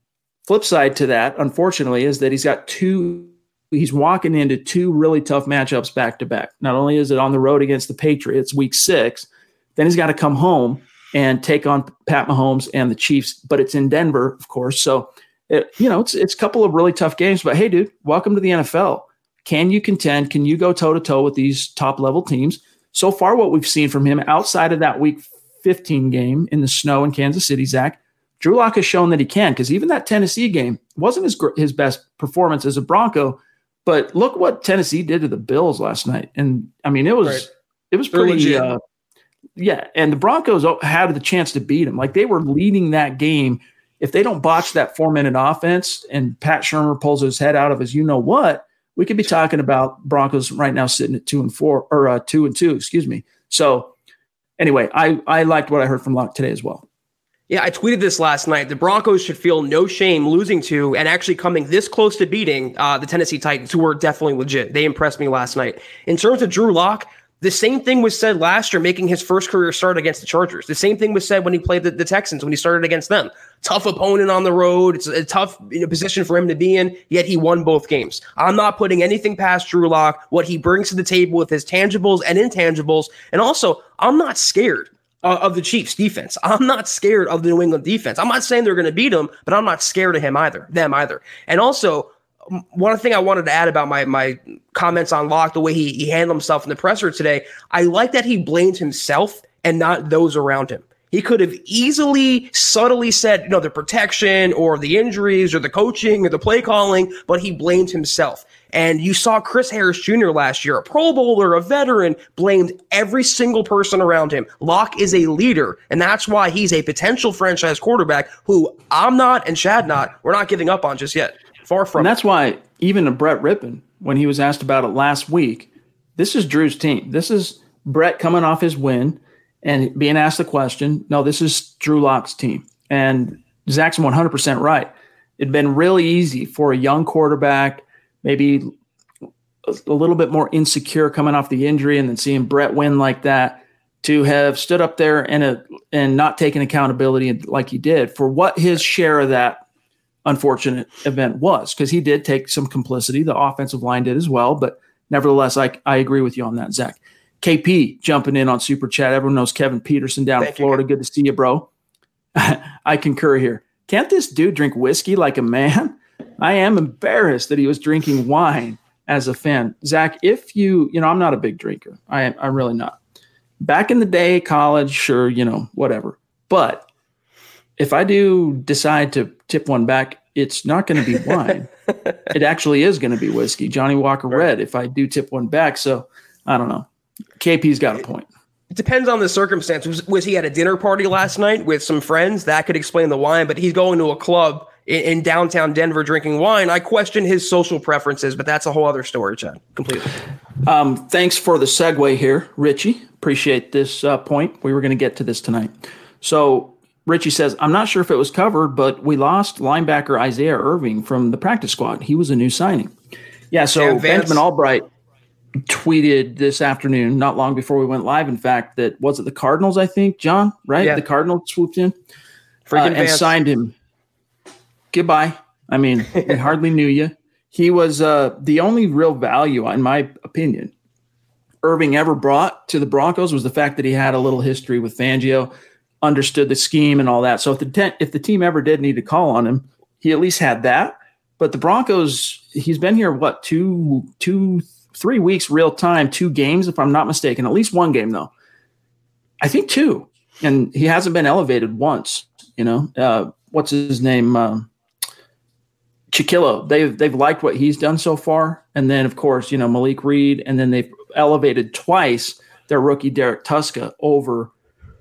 flip side to that, unfortunately, is that he's got two. He's walking into two really tough matchups back to back. Not only is it on the road against the Patriots, week six, then he's got to come home and take on Pat Mahomes and the Chiefs. But it's in Denver, of course. So, it, you know, it's it's a couple of really tough games. But hey, dude, welcome to the NFL. Can you contend? Can you go toe to toe with these top level teams? So far, what we've seen from him outside of that Week 15 game in the snow in Kansas City, Zach, Drew Lock has shown that he can because even that Tennessee game wasn't his his best performance as a Bronco. But look what Tennessee did to the Bills last night, and I mean it was right. it was pretty. Uh, yeah, and the Broncos had the chance to beat him. Like they were leading that game. If they don't botch that four minute offense and Pat Shurmur pulls his head out of his you know what, we could be talking about Broncos right now sitting at two and four or uh, two and two, excuse me. So anyway, I I liked what I heard from Lock today as well. Yeah, I tweeted this last night. The Broncos should feel no shame losing to and actually coming this close to beating uh, the Tennessee Titans, who were definitely legit. They impressed me last night. In terms of Drew Lock, the same thing was said last year, making his first career start against the Chargers. The same thing was said when he played the, the Texans, when he started against them. Tough opponent on the road. It's a tough you know, position for him to be in, yet he won both games. I'm not putting anything past Drew Lock, what he brings to the table with his tangibles and intangibles. And also, I'm not scared uh, of the Chiefs defense. I'm not scared of the New England defense. I'm not saying they're going to beat them, but I'm not scared of him either, them either. And also, one thing I wanted to add about my my comments on Lock, the way he, he handled himself in the presser today, I like that he blamed himself and not those around him. He could have easily, subtly said, you know, the protection or the injuries or the coaching or the play calling, but he blamed himself. And you saw Chris Harris Jr. last year, a Pro Bowler, a veteran, blamed every single person around him. Lock is a leader, and that's why he's a potential franchise quarterback who I'm not and Chad not, we're not giving up on just yet. Far from. And that's why even a Brett Rypien, when he was asked about it last week, this is Drew's team. This is Brett coming off his win and being asked the question. No, this is Drew Lock's team. And Zach's 100% right. It'd been really easy for a young quarterback, maybe a little bit more insecure coming off the injury and then seeing Brett win like that to have stood up there and a, and not taken accountability like he did for what his share of that unfortunate event was because he did take some complicity. The offensive line did as well, but nevertheless, I I agree with you on that, Zach. KP jumping in on super chat. Everyone knows Kevin Peterson down Thank in Florida. You. Good to see you, bro. I concur here. Can't this dude drink whiskey like a man? I am embarrassed that he was drinking wine as a fan. Zach, if you, you know, I'm not a big drinker. I, I'm really not. Back in the day, college, sure, you know, whatever. But if I do decide to tip one back, it's not going to be wine. it actually is going to be whiskey, Johnny Walker Red, if I do tip one back. So I don't know. KP's got a point. It depends on the circumstance. Was, was, he at a dinner party last night with some friends? That could explain the wine, but he's going to a club in, in, downtown Denver drinking wine. I question his social preferences, but that's a whole other story, Chad. Completely. Um, thanks for the segue here, Richie. Appreciate this uh, point. We were going to get to this tonight. So Richie says, I'm not sure if it was covered, but we lost linebacker Isaiah Irving from the practice squad. He was a new signing. Yeah, so Benjamin Albright tweeted this afternoon, not long before we went live, in fact, that was it the Cardinals, I think, John, right? Yeah. The Cardinals swooped in uh, and signed him. Goodbye. I mean, we hardly knew you. He was uh, the only real value, in my opinion, Irving ever brought to the Broncos was the fact that he had a little history with Fangio, understood the scheme and all that. So if the te- if the team ever did need to call on him, he at least had that. But the Broncos, he's been here what two two three weeks real time, two games, if I'm not mistaken, at least one game though. I think two, and he hasn't been elevated once. You know, uh, what's his name? Uh, Chiquillo. They've they've liked what he's done so far, and then of course you know Malik Reed, and then they've elevated twice their rookie Derrek Tuszka over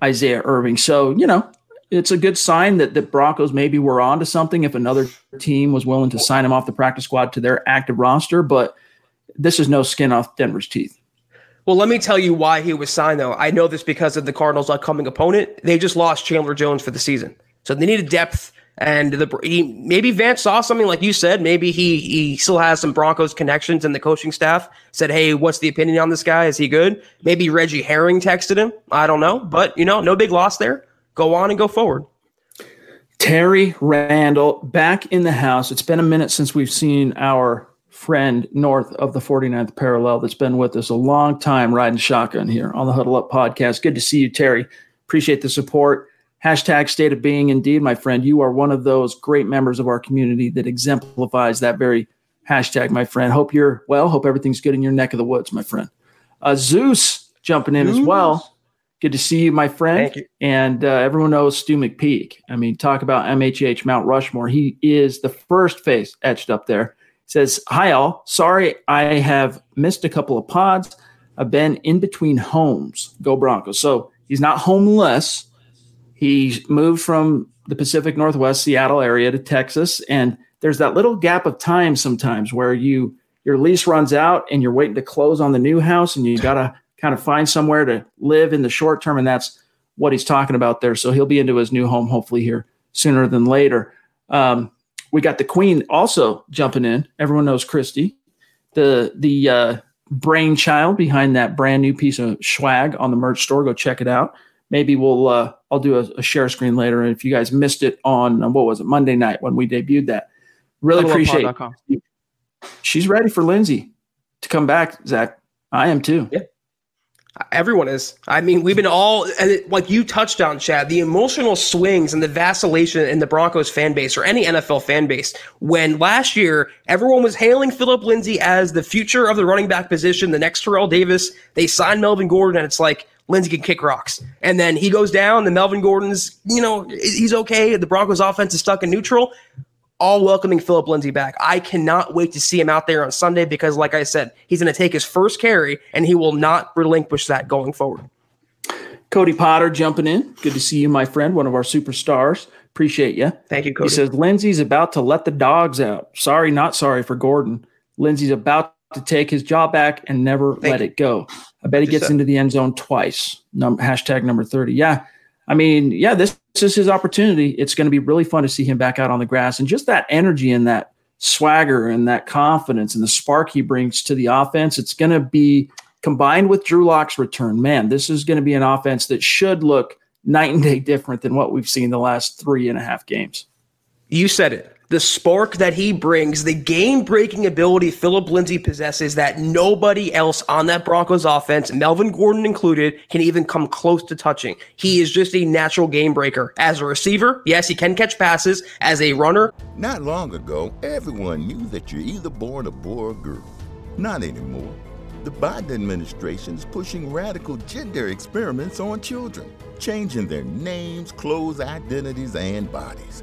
Isaiah Irving. So you know it's a good sign that the Broncos maybe were on to something if another team was willing to sign him off the practice squad to their active roster, but this is no skin off Denver's teeth. Well, let me tell you why he was signed, though. I know this because of the Cardinals' upcoming opponent. They just lost Chandler Jones for the season, so they needed depth. And the he, maybe Vance saw something like you said. Maybe he he still has some Broncos connections in the coaching staff. Said, "Hey, what's the opinion on this guy? Is he good?" Maybe Reggie Herring texted him. I don't know, but you know, no big loss there. Go on and go forward. Terry Randall back in the house. It's been a minute since we've seen our friend north of the 49th parallel that's been with us a long time riding shotgun here on the Huddle Up podcast. Good to see you, Terry. Appreciate the support. Hashtag state of being. Indeed, my friend, you are one of those great members of our community that exemplifies that very hashtag, my friend. Hope you're well. Hope everything's good in your neck of the woods, my friend. Uh, Zeus jumping in Zeus. as well. Good to see you, my friend. You. And uh, everyone knows Stu McPeak. I mean, talk about MHH Mount Rushmore. He is the first face etched up there says, Hi, all. Sorry I have missed a couple of pods. I've been in between homes. Go Broncos. So he's not homeless. He moved from the Pacific Northwest, Seattle area to Texas. And there's that little gap of time sometimes where you your lease runs out and you're waiting to close on the new house and you got to kind of find somewhere to live in the short term. And that's what he's talking about there. So he'll be into his new home hopefully here sooner than later. Um, we got the Queen also jumping in. Everyone knows Christy, the the uh, brainchild behind that brand new piece of swag on the merch store. Go check it out. Maybe we'll uh, I'll do a, a, share screen later. And if you guys missed it on uh, what was it Monday night when we debuted that, really appreciate. It. She's ready for Lindsay to come back. Zach, I am too. Yeah. Everyone is. I mean, we've been all like you touched on, Chad. The emotional swings and the vacillation in the Broncos fan base or any NFL fan base. When last year everyone was hailing Phillip Lindsay as the future of the running back position, the next Terrell Davis. They signed Melvin Gordon, and it's like Lindsay can kick rocks. And then he goes down. The Melvin Gordon's, you know, he's okay. The Broncos offense is stuck in neutral all welcoming Phillip Lindsay back. I cannot wait to see him out there on Sunday because, like I said, he's going to take his first carry and he will not relinquish that going forward. Cody Potter jumping in. Good to see you, my friend, one of our superstars. Appreciate you. Thank you, Cody. He says Lindsay's about to let the dogs out. Sorry, not sorry for Gordon. Lindsay's about to take his job back and never Thank let you. it go. I bet he gets into the end zone twice. Num- hashtag number 30. Yeah. I mean, yeah, this, this is his opportunity. It's going to be really fun to see him back out on the grass and just that energy and that swagger and that confidence and the spark he brings to the offense. It's going to be combined with Drew Lock's return. Man, this is going to be an offense that should look night and day different than what we've seen the last three and a half games. You said it the spark that he brings, the game breaking ability Phillip Lindsay possesses that nobody else on that Broncos offense, Melvin Gordon included, can even come close to touching. He is just a natural game breaker. As a receiver, yes, he can catch passes. As a runner, not long ago, everyone knew that you're either born a boy or girl. Not anymore. The Biden administration is pushing radical gender experiments on children, changing their names, clothes, identities, and bodies.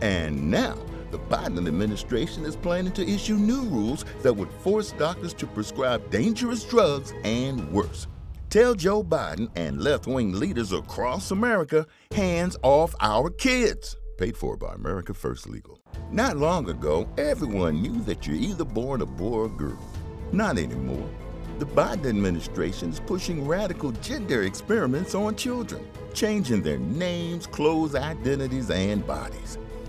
And now, the Biden administration is planning to issue new rules that would force doctors to prescribe dangerous drugs and worse. Tell Joe Biden and left wing leaders across America hands off our kids. Paid for by America First Legal. Not long ago, everyone knew that you're either born a boy or girl. Not anymore. The Biden administration is pushing radical gender experiments on children, changing their names, clothes, identities, and bodies.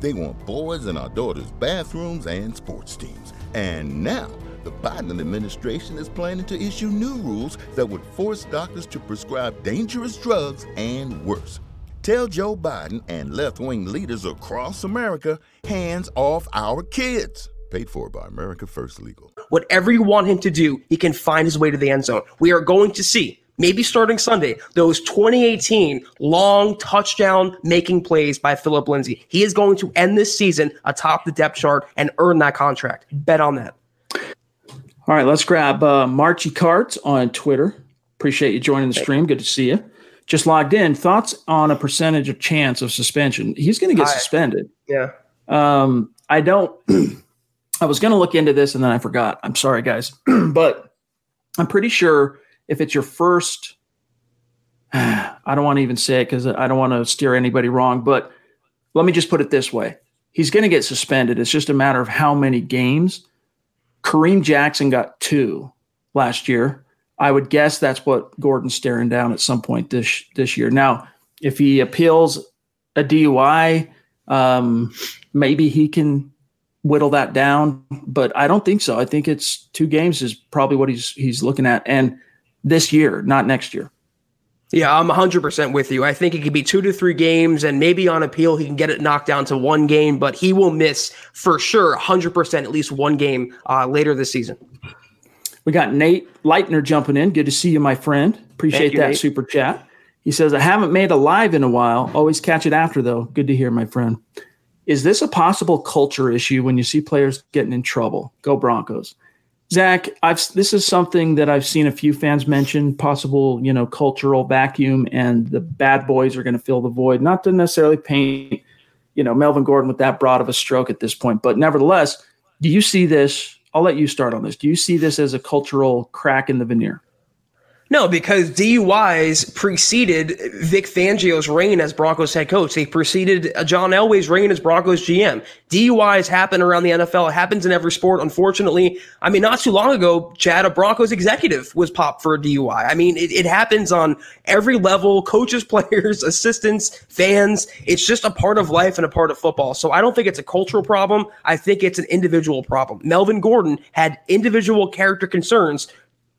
They want boys in our daughters' bathrooms and sports teams. And now, the Biden administration is planning to issue new rules that would force doctors to prescribe dangerous drugs and worse. Tell Joe Biden and left wing leaders across America hands off our kids. Paid for by America First Legal. Whatever you want him to do, he can find his way to the end zone. We are going to see maybe starting Sunday, those 2018 long touchdown making plays by Phillip Lindsay. He is going to end this season atop the depth chart and earn that contract. Bet on that. All right, let's grab uh, Marchie Carts on Twitter. Appreciate you joining the stream. Good to see you. Just logged in. Thoughts on a percentage of chance of suspension? He's going to get I, suspended. Yeah. Um, I don't. I was going to look into this and then I forgot. I'm sorry, guys, but I'm pretty sure if it's your first, I don't want to even say it because I don't want to steer anybody wrong, but let me just put it this way. He's going to get suspended. It's just a matter of how many games. Kareem Jackson got two last year. I would guess that's what Gordon's staring down at some point this this year. Now, if he appeals a DUI, um, maybe he can whittle that down, but I don't think so. I think it's two games is probably what he's he's looking at. And this year, not next year. Yeah, I'm 100% with you. I think it could be two to three games, and maybe on appeal, he can get it knocked down to one game, but he will miss for sure 100% at least one game uh, later this season. We got Nate Leitner jumping in. Good to see you, my friend. Appreciate you, that Nate. super chat. He says, I haven't made a live in a while. Always catch it after, though. Good to hear, my friend. Is this a possible culture issue when you see players getting in trouble? Go Broncos. Zach, I've this is something that I've seen a few fans mention possible, you know, cultural vacuum, and the bad boys are going to fill the void. Not to necessarily paint, you know, Melvin Gordon with that broad of a stroke at this point, but nevertheless, do you see this? I'll let you start on this. Do you see this as a cultural crack in the veneer? No, because DUIs preceded Vic Fangio's reign as Broncos head coach. They preceded uh, John Elway's reign as Broncos GM. DUIs happen around the NFL. It happens in every sport, unfortunately. I mean, not too long ago, Chad, a Broncos executive was popped for a DUI. I mean, it, it happens on every level coaches, players, assistants, fans. It's just a part of life and a part of football. So I don't think it's a cultural problem. I think it's an individual problem. Melvin Gordon had individual character concerns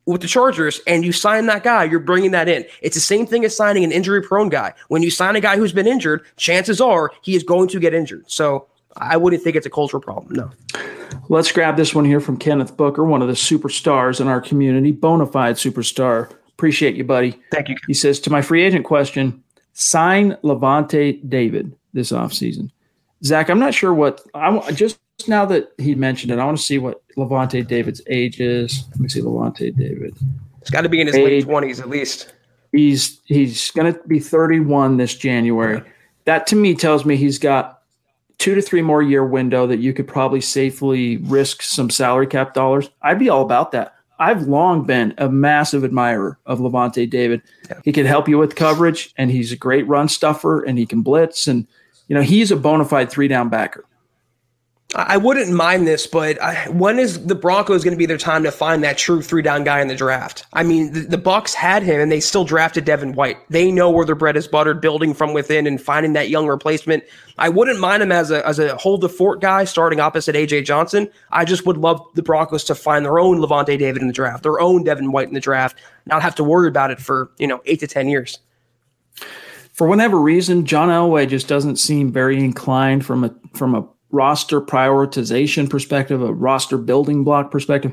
with the Chargers and you sign that guy, you're bringing that in. It's the same thing as signing an injury prone guy. When you sign a guy who's been injured, chances are he is going to get injured. So I wouldn't think it's a cultural problem. No. Let's grab this one here from Kenneth Booker, one of the superstars in our community, bona fide superstar. Appreciate you, buddy. Thank you. He says to my free agent question, sign Lavonte David this offseason. Zach, I'm not sure what I just now that he mentioned it, I want to see what Lavonte David's age is. Let me see Lavonte David. It's got to be in his age, late twenties at least. He's he's going to be 31 this January. Yeah. That to me tells me he's got two to three more year window that you could probably safely risk some salary cap dollars. I'd be all about that. I've long been a massive admirer of Lavonte David. Yeah. He can help you with coverage, and he's a great run stuffer, and he can blitz, and you know he's a bona fide three down backer. I wouldn't mind this, but I, when is the Broncos going to be their time to find that true three down guy in the draft? I mean, the, the, Bucs had him, and they still drafted Devin White. They know where their bread is buttered, building from within and finding that young replacement. I wouldn't mind him as a as a hold the fort guy, starting opposite AJ Johnson. I just would love the Broncos to find their own Lavonte David in the draft, their own Devin White in the draft, not have to worry about it for you know eight to ten years for whatever reason, John Elway just doesn't seem very inclined from a from a roster prioritization perspective, a roster building block perspective,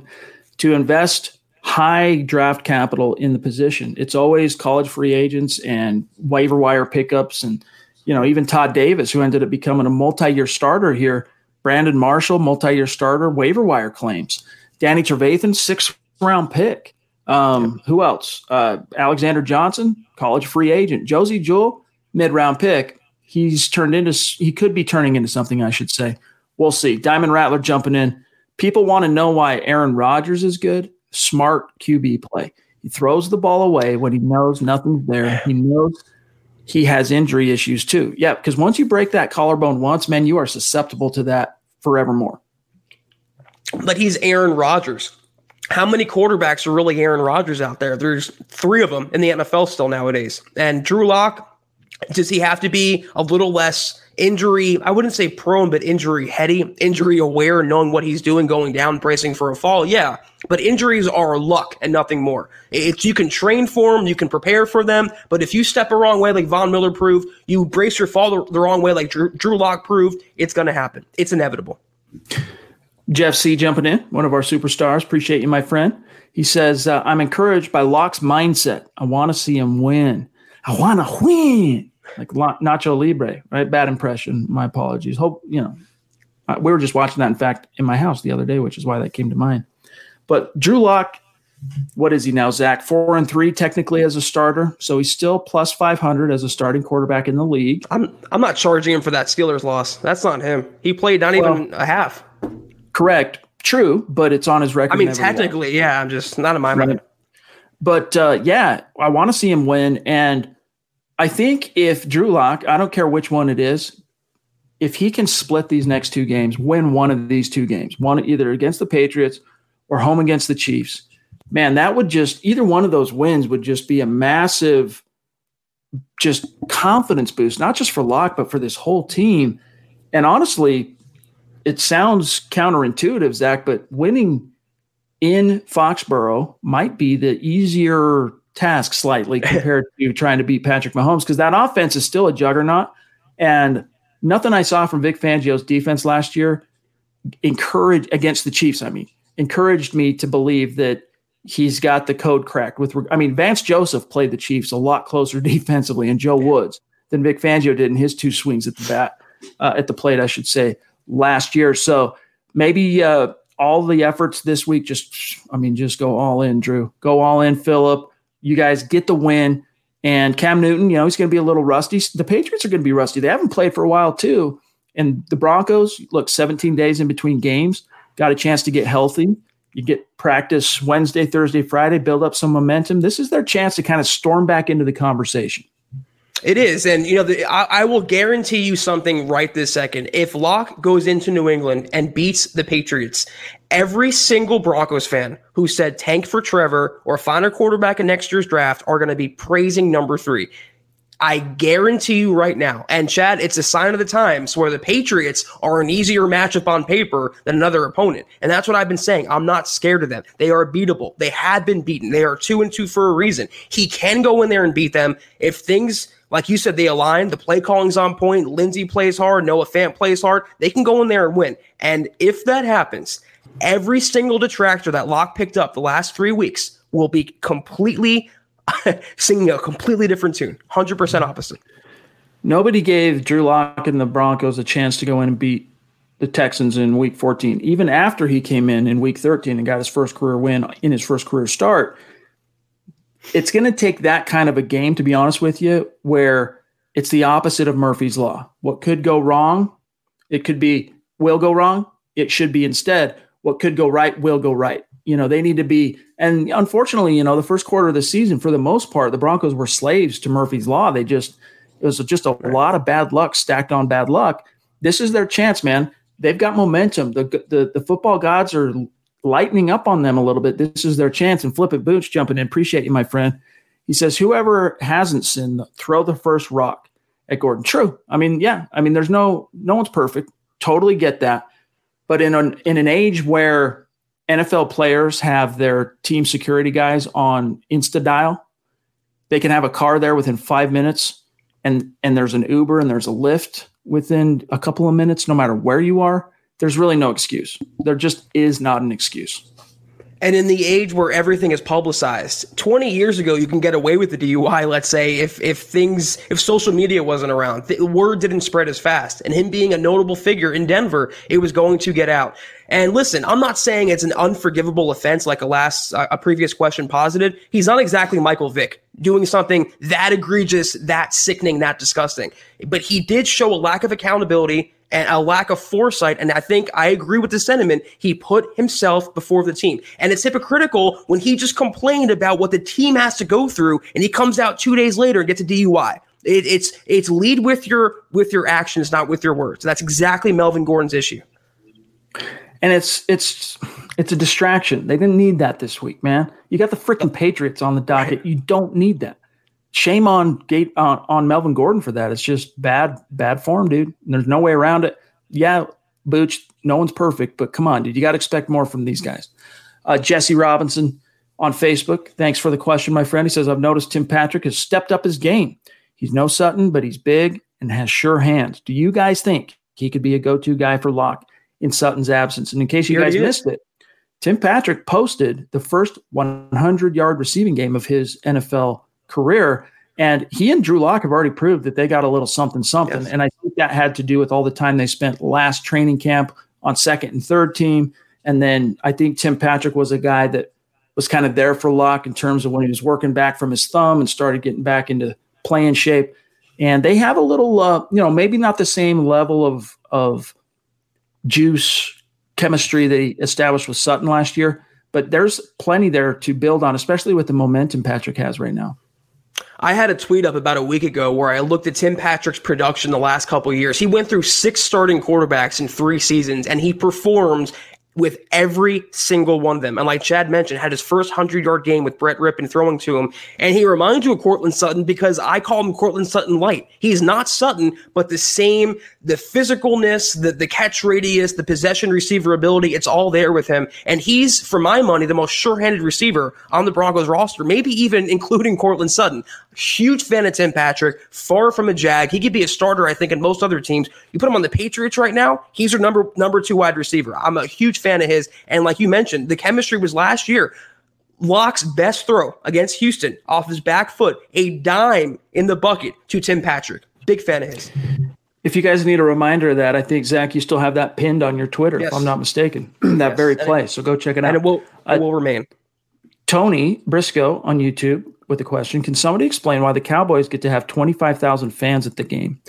to invest high draft capital in the position. It's always college free agents and waiver wire pickups and you know, even Todd Davis, who ended up becoming a multi-year starter here, Brandon Marshall, multi-year starter, waiver wire claims. Danny Trevathan, sixth round pick. Um, who else? Uh, Alexander Johnson, college free agent. Josey Jewell, mid round pick he's turned into he could be turning into something I should say. We'll see. Diamond Rattler jumping in. People want to know why Aaron Rodgers is good. Smart QB play. He throws the ball away when he knows nothing's there. He knows he has injury issues too. Yeah, because once you break that collarbone once, man, you are susceptible to that forevermore. But he's Aaron Rodgers. How many quarterbacks are really Aaron Rodgers out there? There's three of them in the NFL still nowadays. And Drew Lock, does he have to be a little less injury? I wouldn't say prone, but injury heady, injury aware, knowing what he's doing, going down, bracing for a fall. Yeah, but injuries are luck and nothing more. It's you can train for them, you can prepare for them, but if you step a wrong way, like Von Miller proved, you brace your fall the, the wrong way, like Drew, Drew Lock proved, it's going to happen. It's inevitable. Jeff C jumping in, one of our superstars. Appreciate you, my friend. He says, uh, I'm encouraged by Lock's mindset. I want to see him win. I want to win. Like Nacho Libre, right? Bad impression. My apologies. Hope, you know, we were just watching that, in fact, in my house the other day, which is why that came to mind. But Drew Lock, what is he now, Zach? Four and three technically as a starter. So he's still plus 500 as a starting quarterback in the league. I'm, I'm not charging him for that Steelers loss. That's not him. He played not well, even a half. Correct. True, but it's on his record. I mean, technically, yeah. I'm just not in my right. mind. But uh, yeah, I want to see him win. And I think if Drew Lock, I don't care which one it is, if he can split these next two games, win one of these two games, one either against the Patriots or home against the Chiefs, man, that would just either one of those wins would just be a massive just confidence boost, not just for Lock, but for this whole team. And honestly, it sounds counterintuitive, Zach, but winning in Foxborough might be the easier task slightly compared to trying to beat Patrick Mahomes because that offense is still a juggernaut. And nothing I saw from Vic Fangio's defense last year encouraged against the Chiefs. I mean, encouraged me to believe that he's got the code cracked. With I mean, Vance Joseph played the Chiefs a lot closer defensively, and Joe Woods than Vic Fangio did in his two swings at the bat uh, at the plate, I should say, last year. So maybe. Uh, all the efforts this week, just I mean, just go all in, Drew. Go all in, Phillip. You guys get the win. And Cam Newton, you know, he's going to be a little rusty. The Patriots are going to be rusty. They haven't played for a while, too. And the Broncos, look, 17 days in between games, got a chance to get healthy. You get practice Wednesday, Thursday, Friday, build up some momentum. This is their chance to kind of storm back into the conversation. It is, and you know, the, I, I, will guarantee you something right this second. If Lock goes into New England and beats the Patriots, every single Broncos fan who said tank for Trevor or find a quarterback in next year's draft are going to be praising number three. I guarantee you right now, and Chad, it's a sign of the times where the Patriots are an easier matchup on paper than another opponent. And that's what I've been saying. I'm not scared of them. They are beatable. They have been beaten. They are two and two for a reason. He can go in there and beat them if things like you said, they align. The play calling's on point. Lindsay plays hard. Noah Fant plays hard. They can go in there and win. And if that happens, every single detractor that Lock picked up the last three weeks will be completely singing a completely different tune, 100% opposite. Nobody gave Drew Lock and the Broncos a chance to go in and beat the Texans in week 14, even after he came in in week 13 and got his first career win in his first career start it's going to take that kind of a game, to be honest with you, where it's the opposite of Murphy's Law. What could go wrong? It could be will go wrong. It should be instead what could go right will go right. You know, they need to be, and unfortunately, you know, the first quarter of the season, for the most part, the Broncos were slaves to Murphy's Law. They just, it was just a lot of bad luck stacked on bad luck. This is their chance, man. They've got momentum. The, the, the football gods are lightening up on them a little bit. This is their chance. And Flip It Boots jumping in. Appreciate you, my friend. He says, whoever hasn't sinned, throw the first rock at Gordon. True. I mean, yeah. I mean, there's no no one's perfect. Totally get that. But in an in an age where NFL players have their team security guys on Insta dial, they can have a car there within five minutes, and and there's an Uber and there's a Lyft within a couple of minutes, no matter where you are there's really no excuse. There just is not an excuse. And in the age where everything is publicized, 20 years ago, you can get away with the DUI, let's say, if, if things, if social media wasn't around. The word didn't spread as fast. And him being a notable figure in Denver, it was going to get out. And listen, I'm not saying it's an unforgivable offense like a last, uh, a previous question posited. He's not exactly Michael Vick doing something that egregious, that sickening, that disgusting. But he did show a lack of accountability and a lack of foresight. And I think I agree with the sentiment. He put himself before the team. And it's hypocritical when he just complained about what the team has to go through and he comes out two days later and gets a DUI. It, it's it's lead with your with your actions, not with your words. That's exactly Melvin Gordon's issue. And it's it's it's a distraction. They didn't need that this week, man. You got the freaking Patriots on the docket. You don't need that shame on Gate on, on Melvin Gordon for that. It's just bad, bad form, dude. And there's no way around it. Yeah, Booch, no one's perfect, but come on, dude. You got to expect more from these guys. Uh, Jesse Robinson on Facebook. Thanks for the question, my friend. He says, I've noticed Tim Patrick has stepped up his game. He's no Sutton, but he's big and has sure hands. Do you guys think he could be a go to guy for Lock in Sutton's absence? And in case you Here guys missed it, Tim Patrick posted the first 100 yard receiving game of his NFL career. And he and Drew Lock have already proved that they got a little something, something. Yes. And I think that had to do with all the time they spent last training camp on second and third team. And then I think Tim Patrick was a guy that was kind of there for Lock in terms of when he was working back from his thumb and started getting back into playing shape. And they have a little, uh, you know, maybe not the same level of of juice chemistry that he established with Sutton last year, but there's plenty there to build on, especially with the momentum Patrick has right now. I had a tweet up about a week ago where I looked at Tim Patrick's production the last couple years. He went through six starting quarterbacks in three seasons, and he performed with every single one of them. And like Chad mentioned, had his first 100 yard game with Brett Rypien throwing to him. And he reminds you of Courtland Sutton because I call him Courtland Sutton light. He's not Sutton, but the same, the physicalness, the, the catch radius, the possession receiver ability, it's all there with him. And he's, for my money, the most sure handed receiver on the Broncos roster, maybe even including Courtland Sutton. Huge fan of Tim Patrick, far from a jag. He could be a starter, I think, in most other teams. You put him on the Patriots right now, he's your number number two wide receiver. I'm a huge fan of his. And like you mentioned, the chemistry was last year. Lock's best throw against Houston off his back foot, a dime in the bucket to Tim Patrick. Big fan of his. If you guys need a reminder of that, I think Zach, you still have that pinned on your Twitter, yes. if I'm not mistaken. that yes. very play. So go check it out. And it will, it will uh, remain. Tony Briscoe on YouTube with a question: Can somebody explain why the Cowboys get to have 25,000 fans at the game,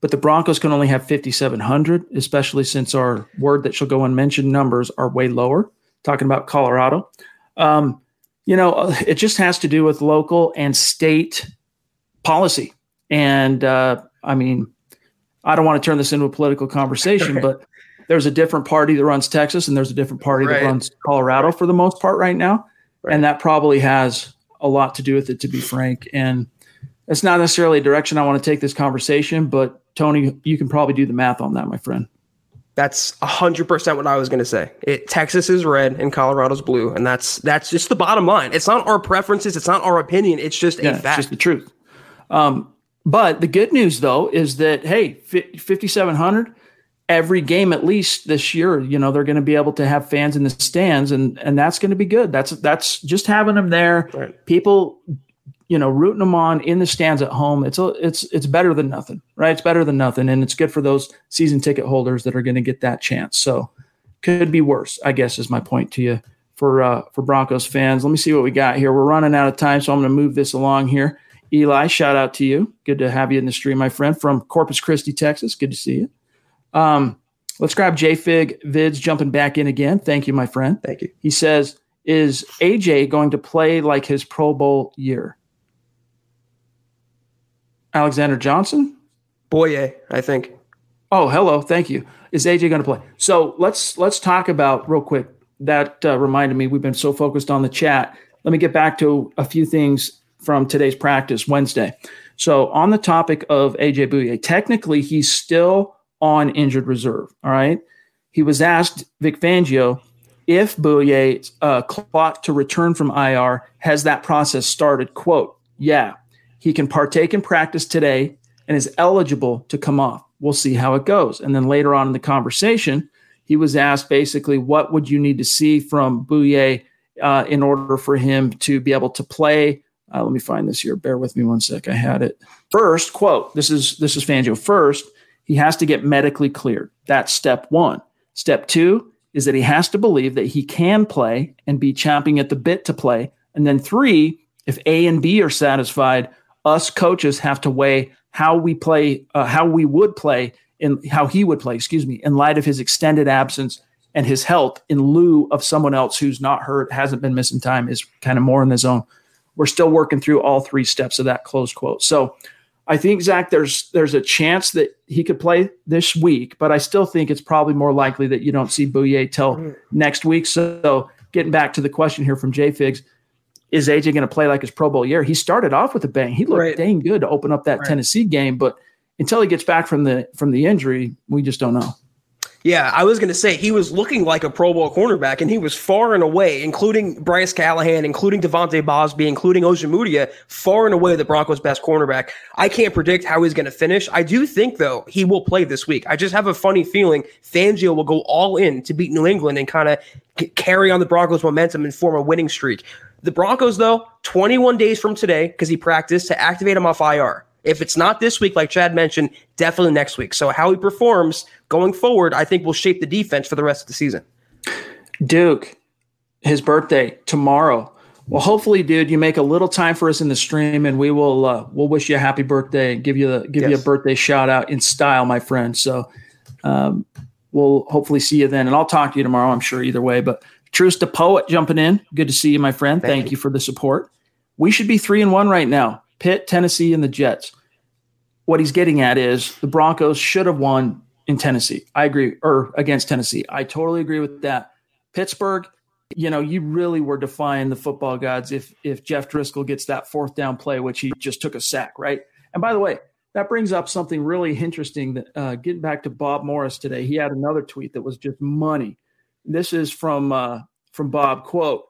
but the Broncos can only have 5,700, especially since our word that shall go unmentioned numbers are way lower. talking about Colorado. Um, you know, uh, it just has to do with local and state policy. And uh, I mean, I don't want to turn this into a political conversation, but there's a different party that runs Texas and there's a different party right. that runs Colorado for the most part right now. Right. And that probably has a lot to do with it, to be frank. And it's not necessarily a direction I want to take this conversation, but Tony, you can probably do the math on that, my friend. That's hundred percent what I was going to say. It, Texas is red and Colorado's blue, and that's that's just the bottom line. It's not our preferences, it's not our opinion. It's just yeah, a fact. It's just the truth. Um, but the good news, though, is that hey, fifty seven hundred every game at least this year. You know they're going to be able to have fans in the stands, and and that's going to be good. That's that's just having them there. Right. People you know, rooting them on in the stands at home, it's a, it's it's better than nothing, right? It's better than nothing, and it's good for those season ticket holders that are going to get that chance. So, could be worse, I guess, is my point to you for uh, for Broncos fans. Let me see what we got here. We're running out of time, so I'm going to move this along here. Eli, shout out to you. Good to have you in the stream, my friend, from Corpus Christi, Texas. Good to see you. Um, let's grab JFig Vids jumping back in again. Thank you, my friend. Thank you. He says, "Is AJ going to play like his Pro Bowl year?" Alexander Johnson? Bouye, I think. Oh, hello. Thank you. Is AJ going to play? So let's let's talk about real quick. That uh, reminded me. We've been so focused on the chat. Let me get back to a few things from today's practice Wednesday. So on the topic of AJ Bouye, technically he's still on injured reserve. All right. He was asked Vic Fangio if Bouye uh, clock to return from IR has that process started. Quote, yeah, he can partake in practice today and is eligible to come off. We'll see how it goes. And then later on in the conversation, he was asked basically, what would you need to see from Bouye uh, in order for him to be able to play? Uh, let me find this here. Bear with me one sec. I had it. First, quote, this is this is Fangio. First, he has to get medically cleared. That's step one. Step two is that he has to believe that he can play and be champing at the bit to play. And then three, if A and B are satisfied, us coaches have to weigh how we play, uh, how we would play, and how he would play, excuse me, in light of his extended absence and his health in lieu of someone else who's not hurt, hasn't been missing time, is kind of more in the zone. We're still working through all three steps of that close quote. So I think Zach, there's there's a chance that he could play this week, but I still think it's probably more likely that you don't see Bouye till mm. next week. So getting back to the question here from J Figs, is AJ going to play like his Pro Bowl year? He started off with a bang. He looked right. dang good to open up that right. Tennessee game, but until he gets back from the from the injury, we just don't know. Yeah, I was going to say he was looking like a Pro Bowl cornerback, and he was far and away, including Bryce Callahan, including De'Vante Bausby, including Ojemudia, far and away the Broncos' best cornerback. I can't predict how he's going to finish. I do think, though, he will play this week. I just have a funny feeling Fangio will go all in to beat New England and kind of carry on the Broncos' momentum and form a winning streak. The Broncos, though, 21 days from today, because he practiced to activate him off IR. If it's not this week, like Chad mentioned, definitely next week. So how he performs going forward, I think will shape the defense for the rest of the season. Duke, his birthday tomorrow. Well, hopefully, dude, you make a little time for us in the stream, and we will uh, we'll wish you a happy birthday and give you the, give yes. you a birthday shout out in style, my friend. So um, we'll hopefully see you then, and I'll talk to you tomorrow. I'm sure either way, but Truce to Poet jumping in. Good to see you, my friend. Thank, Thank you. you for the support. We should be three and one right now. Pitt, Tennessee, and the Jets. What he's getting at is the Broncos should have won in Tennessee. I agree, or against Tennessee. I totally agree with that. Pittsburgh, you know, you really were defying the football gods if if Jeff Driskel gets that fourth down play, which he just took a sack, right? And by the way, that brings up something really interesting. That uh, getting back to Bob Morris today, he had another tweet that was just money. This is from uh, from Bob. Quote: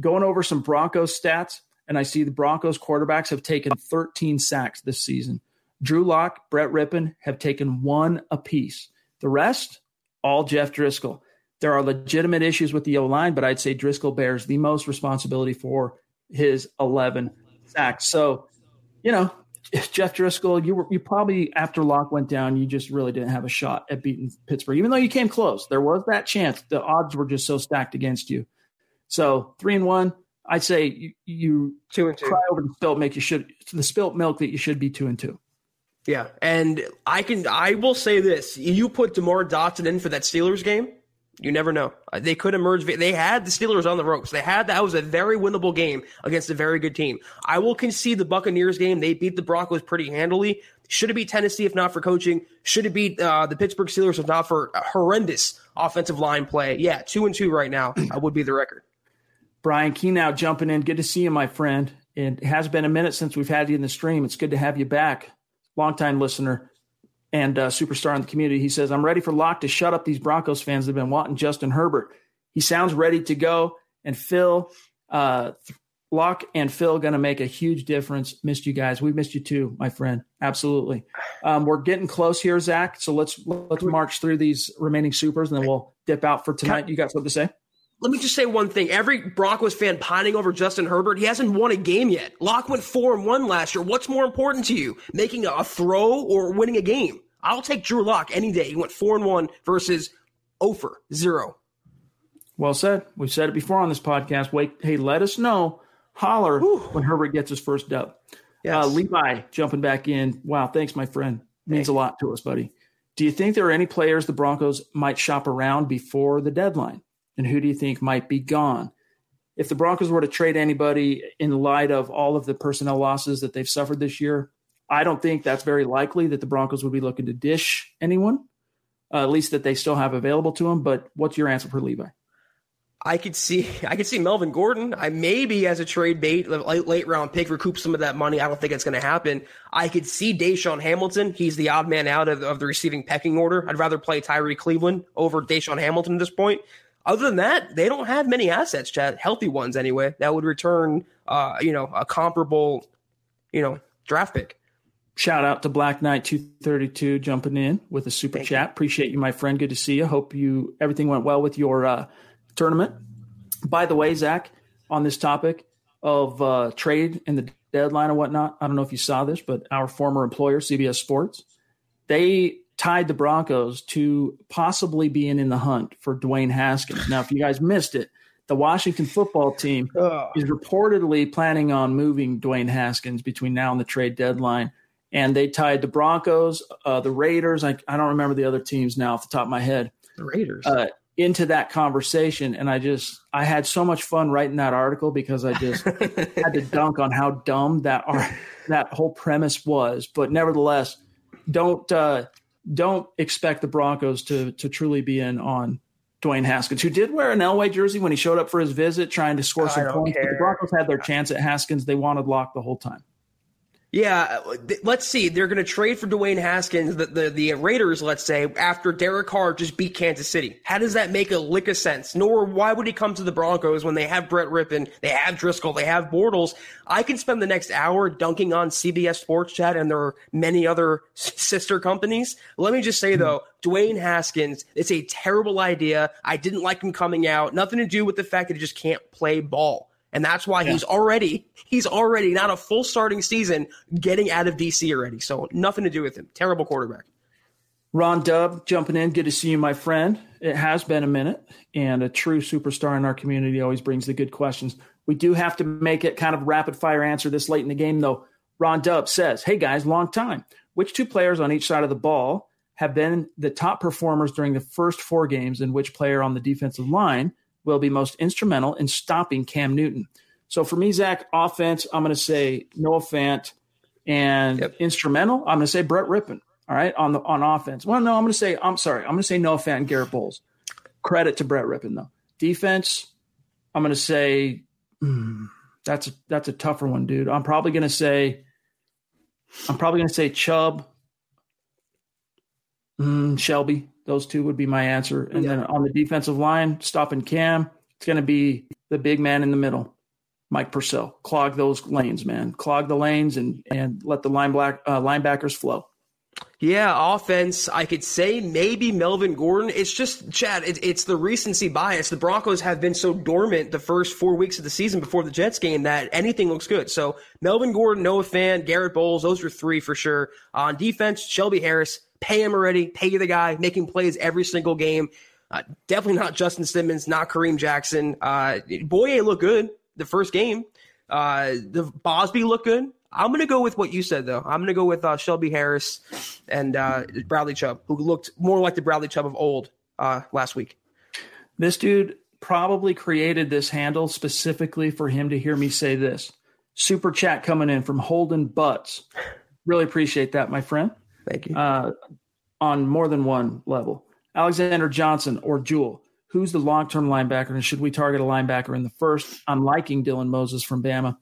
Going over some Broncos stats, and I see the Broncos quarterbacks have taken 13 sacks this season. Drew Lock, Brett Rypien have taken one apiece. The rest, all Jeff Driskel. There are legitimate issues with the O line, but I'd say Driskel bears the most responsibility for his 11 sacks. So, you know, Jeff Driskel, you were you probably after Lock went down, you just really didn't have a shot at beating Pittsburgh, even though you came close. There was that chance. The odds were just so stacked against you. So three and one, I'd say you, you two and two. cry over the spilt milk. You should the spilt milk that you should be two and two. Yeah, and I can I will say this: you put Demar Dotson in for that Steelers game, You never know. Uh, they could emerge. They had the Steelers on the ropes. They had that was a very winnable game against a very good team. I will concede the Buccaneers game. They beat the Broncos pretty handily. Should it be Tennessee if not for coaching? Should it be uh, the Pittsburgh Steelers if not for horrendous offensive line play? Yeah, two and two right now. I would be the record. Brian Keenau jumping in. Good to see you, my friend. It has been a minute since we've had you in the stream. It's good to have you back. Longtime listener and uh, superstar in the community. He says, I'm ready for Lock to shut up these Broncos fans that have been wanting Justin Herbert. He sounds ready to go. And Phil, uh, Lock and Phil going to make a huge difference. Missed you guys. We missed you too, my friend. Absolutely. Um, we're getting close here, Zach. So let's let's march through these remaining supers, and then we'll dip out for tonight. You got something to say? Let me just say one thing. Every Broncos fan pining over Justin Herbert, he hasn't won a game yet. Lock went four and one last year. What's more important to you, making a throw or winning a game? I'll take Drew Lock any day. He went four and one versus Ofer zero. Well said. We've said it before on this podcast. Wait, hey, let us know. Holler Whew. when Herbert gets his first dub. Yes. Uh, Levi jumping back in. Wow, thanks, my friend. Means a lot to us, buddy. Do you think there are any players the Broncos might shop around before the deadline? And who do you think might be gone? If the Broncos were to trade anybody in light of all of the personnel losses that they've suffered this year, I don't think that's very likely that the Broncos would be looking to dish anyone, uh, at least that they still have available to them. But what's your answer for Levi? I could see I could see Melvin Gordon. I maybe as a trade bait, late, late round pick, recoup some of that money. I don't think it's going to happen. I could see DaeSean Hamilton. He's the odd man out of, of the receiving pecking order. I'd rather play Tyrie Cleveland over DaeSean Hamilton at this point. Other than that, they don't have many assets, Chad. Healthy ones anyway. That would return, uh, you know, a comparable, you know, draft pick. Shout out to Black Knight two thirty two jumping in with a super Thank chat. You. Appreciate you, my friend. Good to see you. Hope you everything went well with your uh, tournament. By the way, Zach, on this topic of uh, trade and the deadline and whatnot, I don't know if you saw this, but our former employer, CBS Sports, they tied the Broncos to possibly being in the hunt for Dwayne Haskins. Now, if you guys missed it, the Washington football team is reportedly planning on moving Dwayne Haskins between now and the trade deadline. And they tied the Broncos, uh, the Raiders. I, I, don't remember the other teams now off the top of my head. The Raiders. Uh, into that conversation. And I just, I had so much fun writing that article because I just had to dunk on how dumb that, that whole premise was. But nevertheless, don't, uh, don't expect the Broncos to to truly be in on Dwayne Haskins, who did wear an Elway jersey when he showed up for his visit, trying to score some points. The Broncos had their chance at Haskins. They wanted Lock the whole time. Yeah, let's see. They're going to trade for Dwayne Haskins, the, the, the Raiders, let's say, after Derek Carr just beat Kansas City. How does that make a lick of sense? Nor why would he come to the Broncos when they have Brett Rypien, they have Driskel, they have Bortles? I can spend the next hour dunking on CBS Sports Chat and there are many other sister companies. Let me just say hmm. though, Dwayne Haskins, it's a terrible idea. I didn't like him coming out. Nothing to do with the fact that he just can't play ball. And that's why yeah. he's already, he's already not a full starting season getting out of DC already. So nothing to do with him. Terrible quarterback. Ron Dub jumping in. Good to see you, my friend. It has been a minute, and a true superstar in our community always brings the good questions. We do have to make it kind of rapid fire answer this late in the game, though. Ron Dub says, Hey guys, long time. Which two players on each side of the ball have been the top performers during the first four games, and which player on the defensive line will be most instrumental in stopping Cam Newton. So for me, Zach, offense, I'm going to say Noah Fant, and yep. instrumental, I'm going to say Brett Rypien. All right, on the on offense. Well, no, I'm going to say I'm sorry, I'm going to say Noah Fant and Garett Bolles. Credit to Brett Rypien though. Defense, I'm going to say mm, that's a, that's a tougher one, dude. I'm probably going to say I'm probably going to say Chubb, mm, Shelby. Those two would be my answer. And yeah. then on the defensive line, stopping Cam, it's going to be the big man in the middle, Mike Purcell. Clog those lanes, man. Clog the lanes and and let the line black, uh, linebackers flow. Yeah, offense, I could say maybe Melvin Gordon. It's just, Chad, it, it's the recency bias. The Broncos have been so dormant the first four weeks of the season before the Jets game that anything looks good. So Melvin Gordon, Noah Fant, Garett Bolles. those are three for sure. On defense, Shelby Harris, Pay him already. Pay the guy making plays every single game. Uh, definitely not Justin Simmons, not Kareem Jackson. Uh, Bouye looked good the first game. Uh, the Bausby looked good. I'm going to go with what you said, though. I'm going to go with uh, Shelby Harris and uh, Bradley Chubb, who looked more like the Bradley Chubb of old uh, last week. This dude probably created this handle specifically for him to hear me say this. Super chat coming in from Holden Butts. Really appreciate that, my friend. Thank you. Uh, on more than one level. Alexander Johnson or Jewell. Who's the long term linebacker? And should we target a linebacker in the first? I'm liking Dylan Moses from Bama.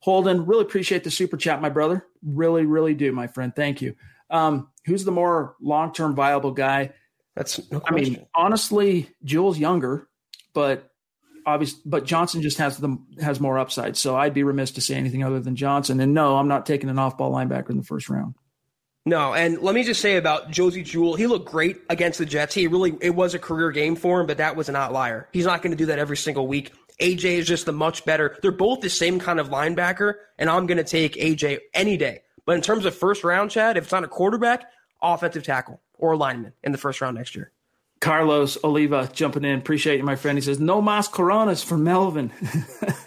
Holden, really appreciate the super chat, my brother. Really, really do, my friend. Thank you. Um, who's the more long term viable guy? That's no I mean, honestly, Jewell's younger, but obviously, but Johnson just has the has more upside. So I'd be remiss to say anything other than Johnson. And no, I'm not taking an off ball linebacker in the first round. No, and let me just say about Josey Jewell, he looked great against the Jets. He really it was a career game for him, but that was an outlier. He's not going to do that every single week. AJ is just the much better. They're both the same kind of linebacker, and I'm going to take AJ any day. But in terms of first round, Chad, if it's not a quarterback, offensive tackle or lineman in the first round next year. Carlos Oliva jumping in. Appreciate you, my friend. He says, No mas coronas for Melvin.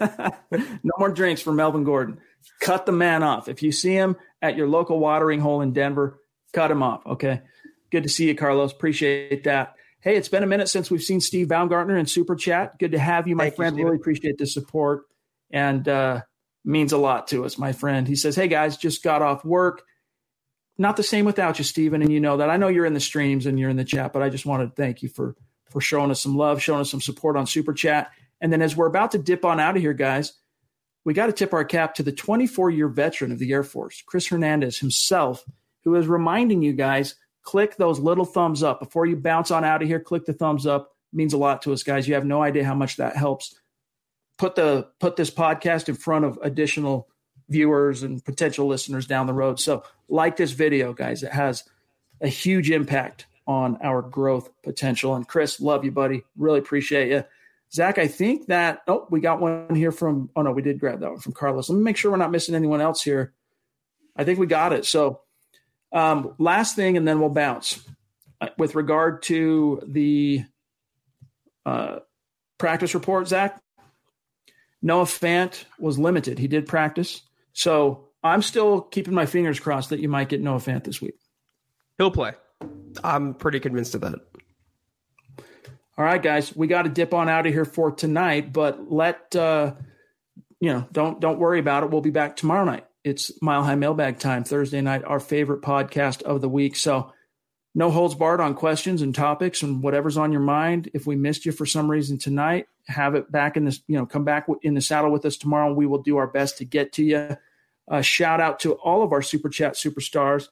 no more drinks for Melvin Gordon. Cut the man off. If you see him at your local watering hole in Denver, cut him off. Okay. Good to see you, Carlos. Appreciate that. Hey, it's been a minute since we've seen Steve Baumgartner in Super Chat. Good to have you, my Thank friend. you, really appreciate the support and uh, means a lot to us, my friend. He says, Hey, guys, just got off work. Not the same without you, Stephen. And you know that. I know you're in the streams and you're in the chat, but I just wanted to thank you for for showing us some love, showing us some support on Super Chat. And then as we're about to dip on out of here, guys, we got to tip our cap to the 24 year veteran of the Air Force, Chris Hernandez himself, who is reminding you guys click those little thumbs up before you bounce on out of here. Click the thumbs up it means a lot to us, guys. You have no idea how much that helps. Put the put this podcast in front of additional viewers and potential listeners down the road. So like this video, guys. It has a huge impact on our growth potential. And Chris, love you, buddy. Really appreciate you. Zach, I think that oh, we got one here from oh no, we did grab that one from Carlos. Let me make sure we're not missing anyone else here. I think we got it. So um, last thing, and then we'll bounce. Uh, With regard to the uh, practice report, Zach, Noah Fant was limited. He did practice. So I'm still keeping my fingers crossed that you might get Noah Fant this week. He'll play. I'm pretty convinced of that. All right, guys, we got to dip on out of here for tonight, but let uh, you know, don't don't worry about it. We'll be back tomorrow night. It's Mile High Mailbag time, Thursday night, our favorite podcast of the week. So no holds barred on questions and topics and whatever's on your mind. If we missed you for some reason tonight, have it back in this, you know, come back in the saddle with us tomorrow. We will do our best to get to you. Uh, shout out to all of our super chat superstars.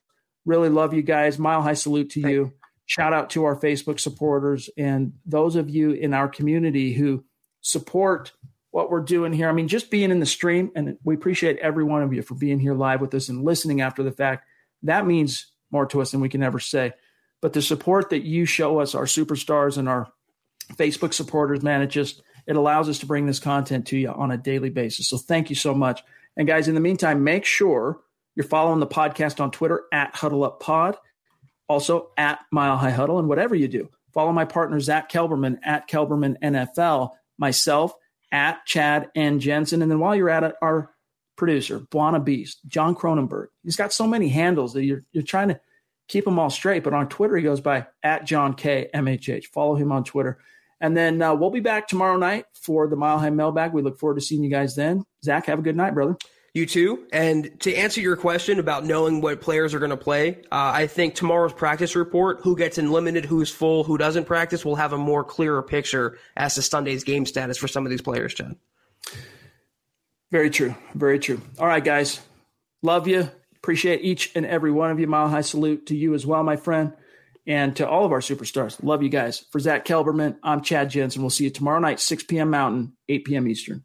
Really love you guys. Mile high salute to you. Shout out to our Facebook supporters and those of you in our community who support what we're doing here. I mean, just being in the stream, and we appreciate every one of you for being here live with us and listening after the fact. That means more to us than we can ever say. But the support that you show us, our superstars and our Facebook supporters, man, it just it allows us to bring this content to you on a daily basis. So thank you so much. And guys, in the meantime, make sure you're following the podcast on Twitter at Huddle Up Pod, also at Mile High Huddle, and whatever you do, follow my partner Zach Kelberman at Kelberman NFL, myself at Chad and Jensen, and then while you're at it, our producer Buana Beast, John Cronenberg. He's got so many handles that you're you're trying to keep them all straight. But on Twitter, he goes by at John K MHH. Follow him on Twitter. And then uh, we'll be back tomorrow night for the Mile High Mailbag. We look forward to seeing you guys then. Zach, have a good night, brother. You too. And to answer your question about knowing what players are going to play, uh, I think tomorrow's practice report, who gets in limited, who's full, who doesn't practice, will have a more clearer picture as to Sunday's game status for some of these players, Chad. Very true. Very true. All right, guys. Love you. Appreciate each and every one of you. Mile high salute to you as well, my friend. And to all of our superstars. Love you guys. For Zach Kelberman, I'm Chad Jensen. We'll see you tomorrow night, 6 p.m. Mountain, 8 p.m. Eastern.